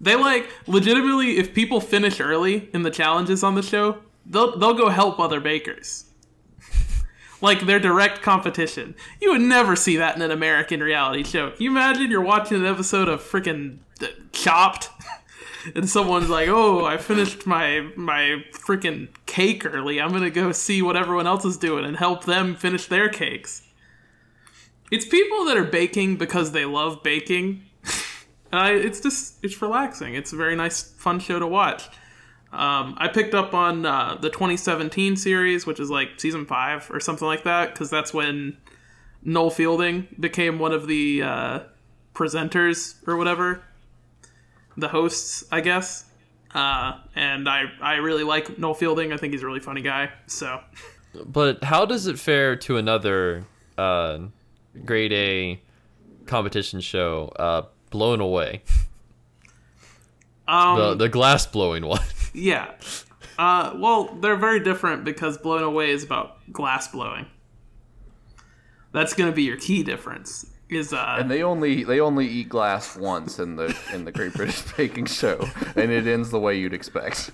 They like legitimately if people finish early in the challenges on the show, they'll they'll go help other bakers. Like their direct competition. You would never see that in an American reality show. Can you imagine you're watching an episode of freaking Chopped and someone's like, "Oh, I finished my my freaking cake early. I'm gonna go see what everyone else is doing and help them finish their cakes." It's people that are baking because they love baking. uh, it's just it's relaxing. It's a very nice, fun show to watch. Um, I picked up on uh, the 2017 series, which is like season five or something like that, because that's when Noel Fielding became one of the uh, presenters or whatever, the hosts, I guess. Uh, and I I really like Noel Fielding. I think he's a really funny guy. So But how does it fare to another uh, grade A competition show, uh, Blown Away? um, the the glass blowing one. Yeah. Uh, well, they're very different because Blown Away is about glass blowing. That's going to be your key difference. Is uh, And they only they only eat glass once in the in the Great British Baking Show, and it ends the way you'd expect.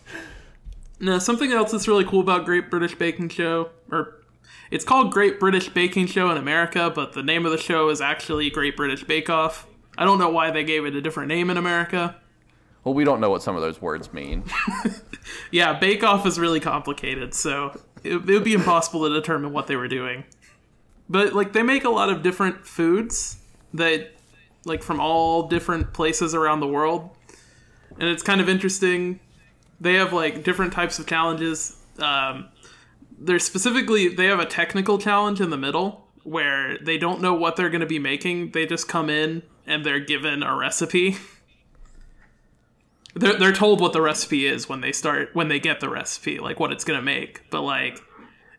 Now, something else that's really cool about Great British Baking Show, or it's called Great British Baking Show in America, but the name of the show is actually Great British Bake Off. I don't know why they gave it a different name in America. Well, we don't know what some of those words mean. Yeah, Bake Off is really complicated, so it, it would be impossible to determine what they were doing. But like they make a lot of different foods that like from all different places around the world. And it's kind of interesting. They have like different types of challenges. Um, there's specifically they have a technical challenge in the middle where they don't know what they're going to be making. They just come in and they're given a recipe. they're they're told what the recipe is when they start when they get the recipe, like what it's gonna make. But like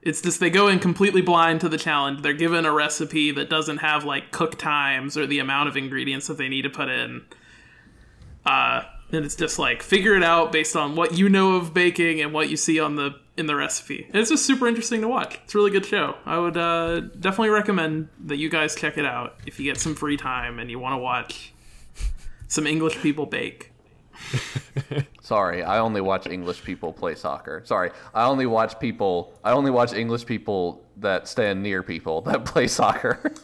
it's just they go in completely blind to the challenge. They're given a recipe that doesn't have like cook times or the amount of ingredients that they need to put in. Uh and it's just like figure it out based on what you know of baking and what you see on the in the recipe. And it's just super interesting to watch. It's a really good show. I would uh, definitely recommend that you guys check it out if you get some free time and you want to watch some English people bake. Sorry, I only watch English people play soccer. Sorry, I only watch people. I only watch English people that stand near people that play soccer.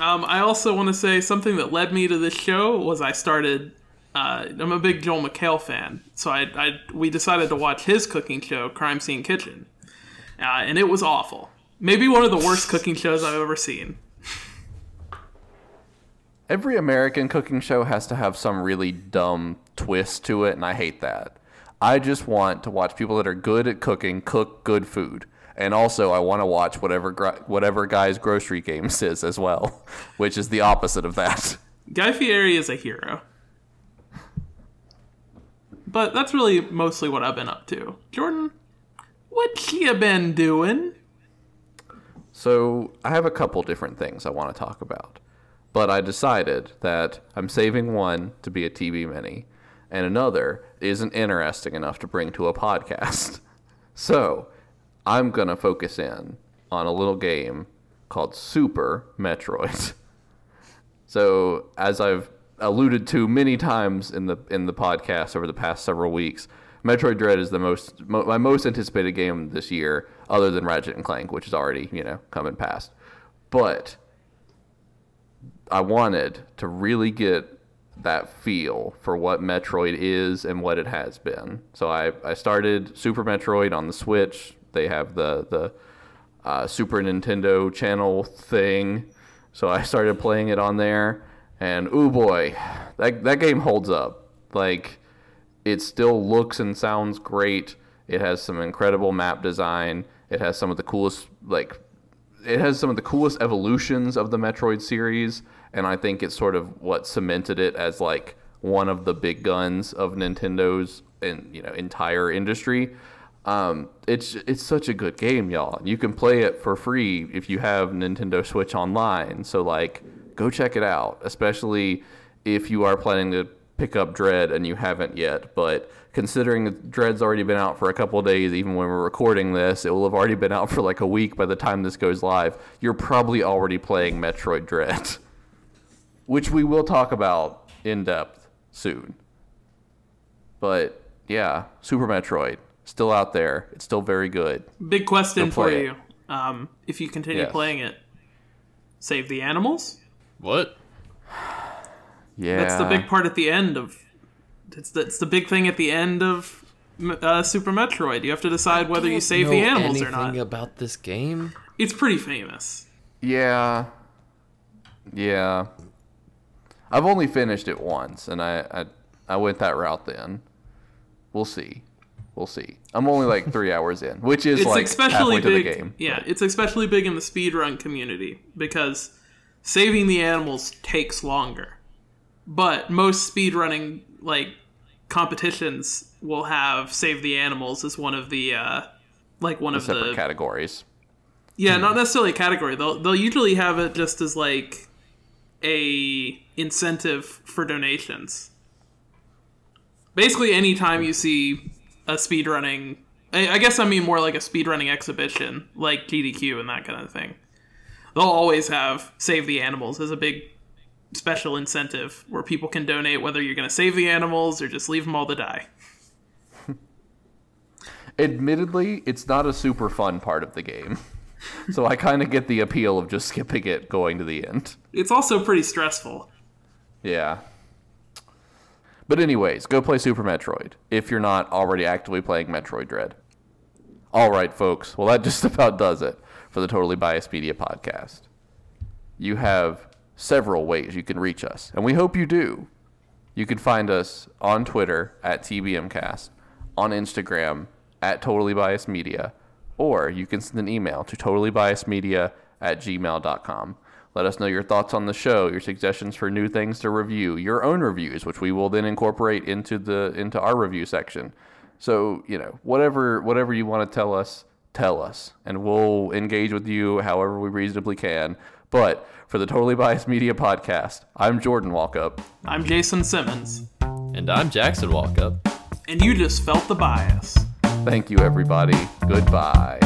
Um, I also want to say something that led me to this show was I started. Uh, I'm a big Joel McHale fan, so I, I we decided to watch his cooking show, Crime Scene Kitchen, uh, and it was awful. Maybe one of the worst cooking shows I've ever seen. Every American cooking show has to have some really dumb twist to it, and I hate that. I just want to watch people that are good at cooking cook good food. And also, I want to watch whatever whatever guy's grocery games is as well, which is the opposite of that. Guy Fieri is a hero. But that's really mostly what I've been up to. Jordan, what you been doing? So I have a couple different things I want to talk about, but I decided that I'm saving one to be a TV mini, and another isn't interesting enough to bring to a podcast. So I'm gonna focus in on a little game called Super Metroid. So as I've alluded to many times in the in the podcast over the past several weeks, Metroid Dread is the most mo- my most anticipated game this year, other than Ratchet and Clank, which is already you know coming past. But I wanted to really get that feel for what Metroid is and what it has been. So I, I started Super Metroid on the Switch. They have the the uh, Super Nintendo channel thing. So I started playing it on there, and oh boy, that that game holds up. Like it still looks and sounds great. It has some incredible map design. It has some of the coolest like it has some of the coolest evolutions of the Metroid series, and I think it's sort of what cemented it as like one of the big guns of Nintendo's and you know entire industry. Um, it's it's such a good game, y'all. You can play it for free if you have Nintendo Switch Online. So like, go check it out, especially if you are planning to pick up Dread and you haven't yet. But considering Dread's already been out for a couple of days, even when we're recording this, it will have already been out for like a week by the time this goes live. You're probably already playing Metroid Dread, which we will talk about in depth soon. But yeah, Super Metroid still out there. It's still very good. Big question for play you. Um, if you continue Yes. playing it, save the animals. What? Yeah, That's the big part at the end of. It's the, it's the big thing at the end of uh, Super Metroid. You have to decide whether you save the animals or anything not. about this game? It's pretty famous. Yeah. Yeah. I've only finished it once, and I, I I went that route then. We'll see. We'll see. I'm only like three hours in, which is It's like especially halfway to the big. game. Yeah, it's especially big in the speedrun community because saving the animals takes longer. But most speedrunning like competitions will have save the animals as one of the uh like one of the categories. Yeah, not necessarily a category. They'll they'll usually have it just as like a incentive for donations. Basically, anytime you see a speedrunning, I, I guess I mean more like a speedrunning exhibition, like GDQ and that kind of thing. They'll always have save the animals as a big special incentive where people can donate whether you're going to save the animals or just leave them all to die. Admittedly, it's not a super fun part of the game. so I kind of get the appeal of just skipping it going to the end. It's also pretty stressful. Yeah. But anyways, go play Super Metroid if you're not already actively playing Metroid Dread. All right, folks. Well, that just about does it for the Totally Biased Media podcast. You have several ways you can reach us, and we hope you do. You can find us on Twitter at TBMcast, on Instagram at Totally Biased Media, or you can send an email to totallybiasedmedia at gmail.com. Let us know your thoughts on the show, your suggestions for new things to review, your own reviews, which we will then incorporate into the into our review section. So, you know, whatever whatever you want to tell us, tell us, and we'll engage with you however we reasonably can. But for the Totally Biased Media podcast, I'm Jordan Walkup. I'm Jason Simmons, And I'm Jackson Walkup. and you just felt the bias. Thank you, everybody. Goodbye.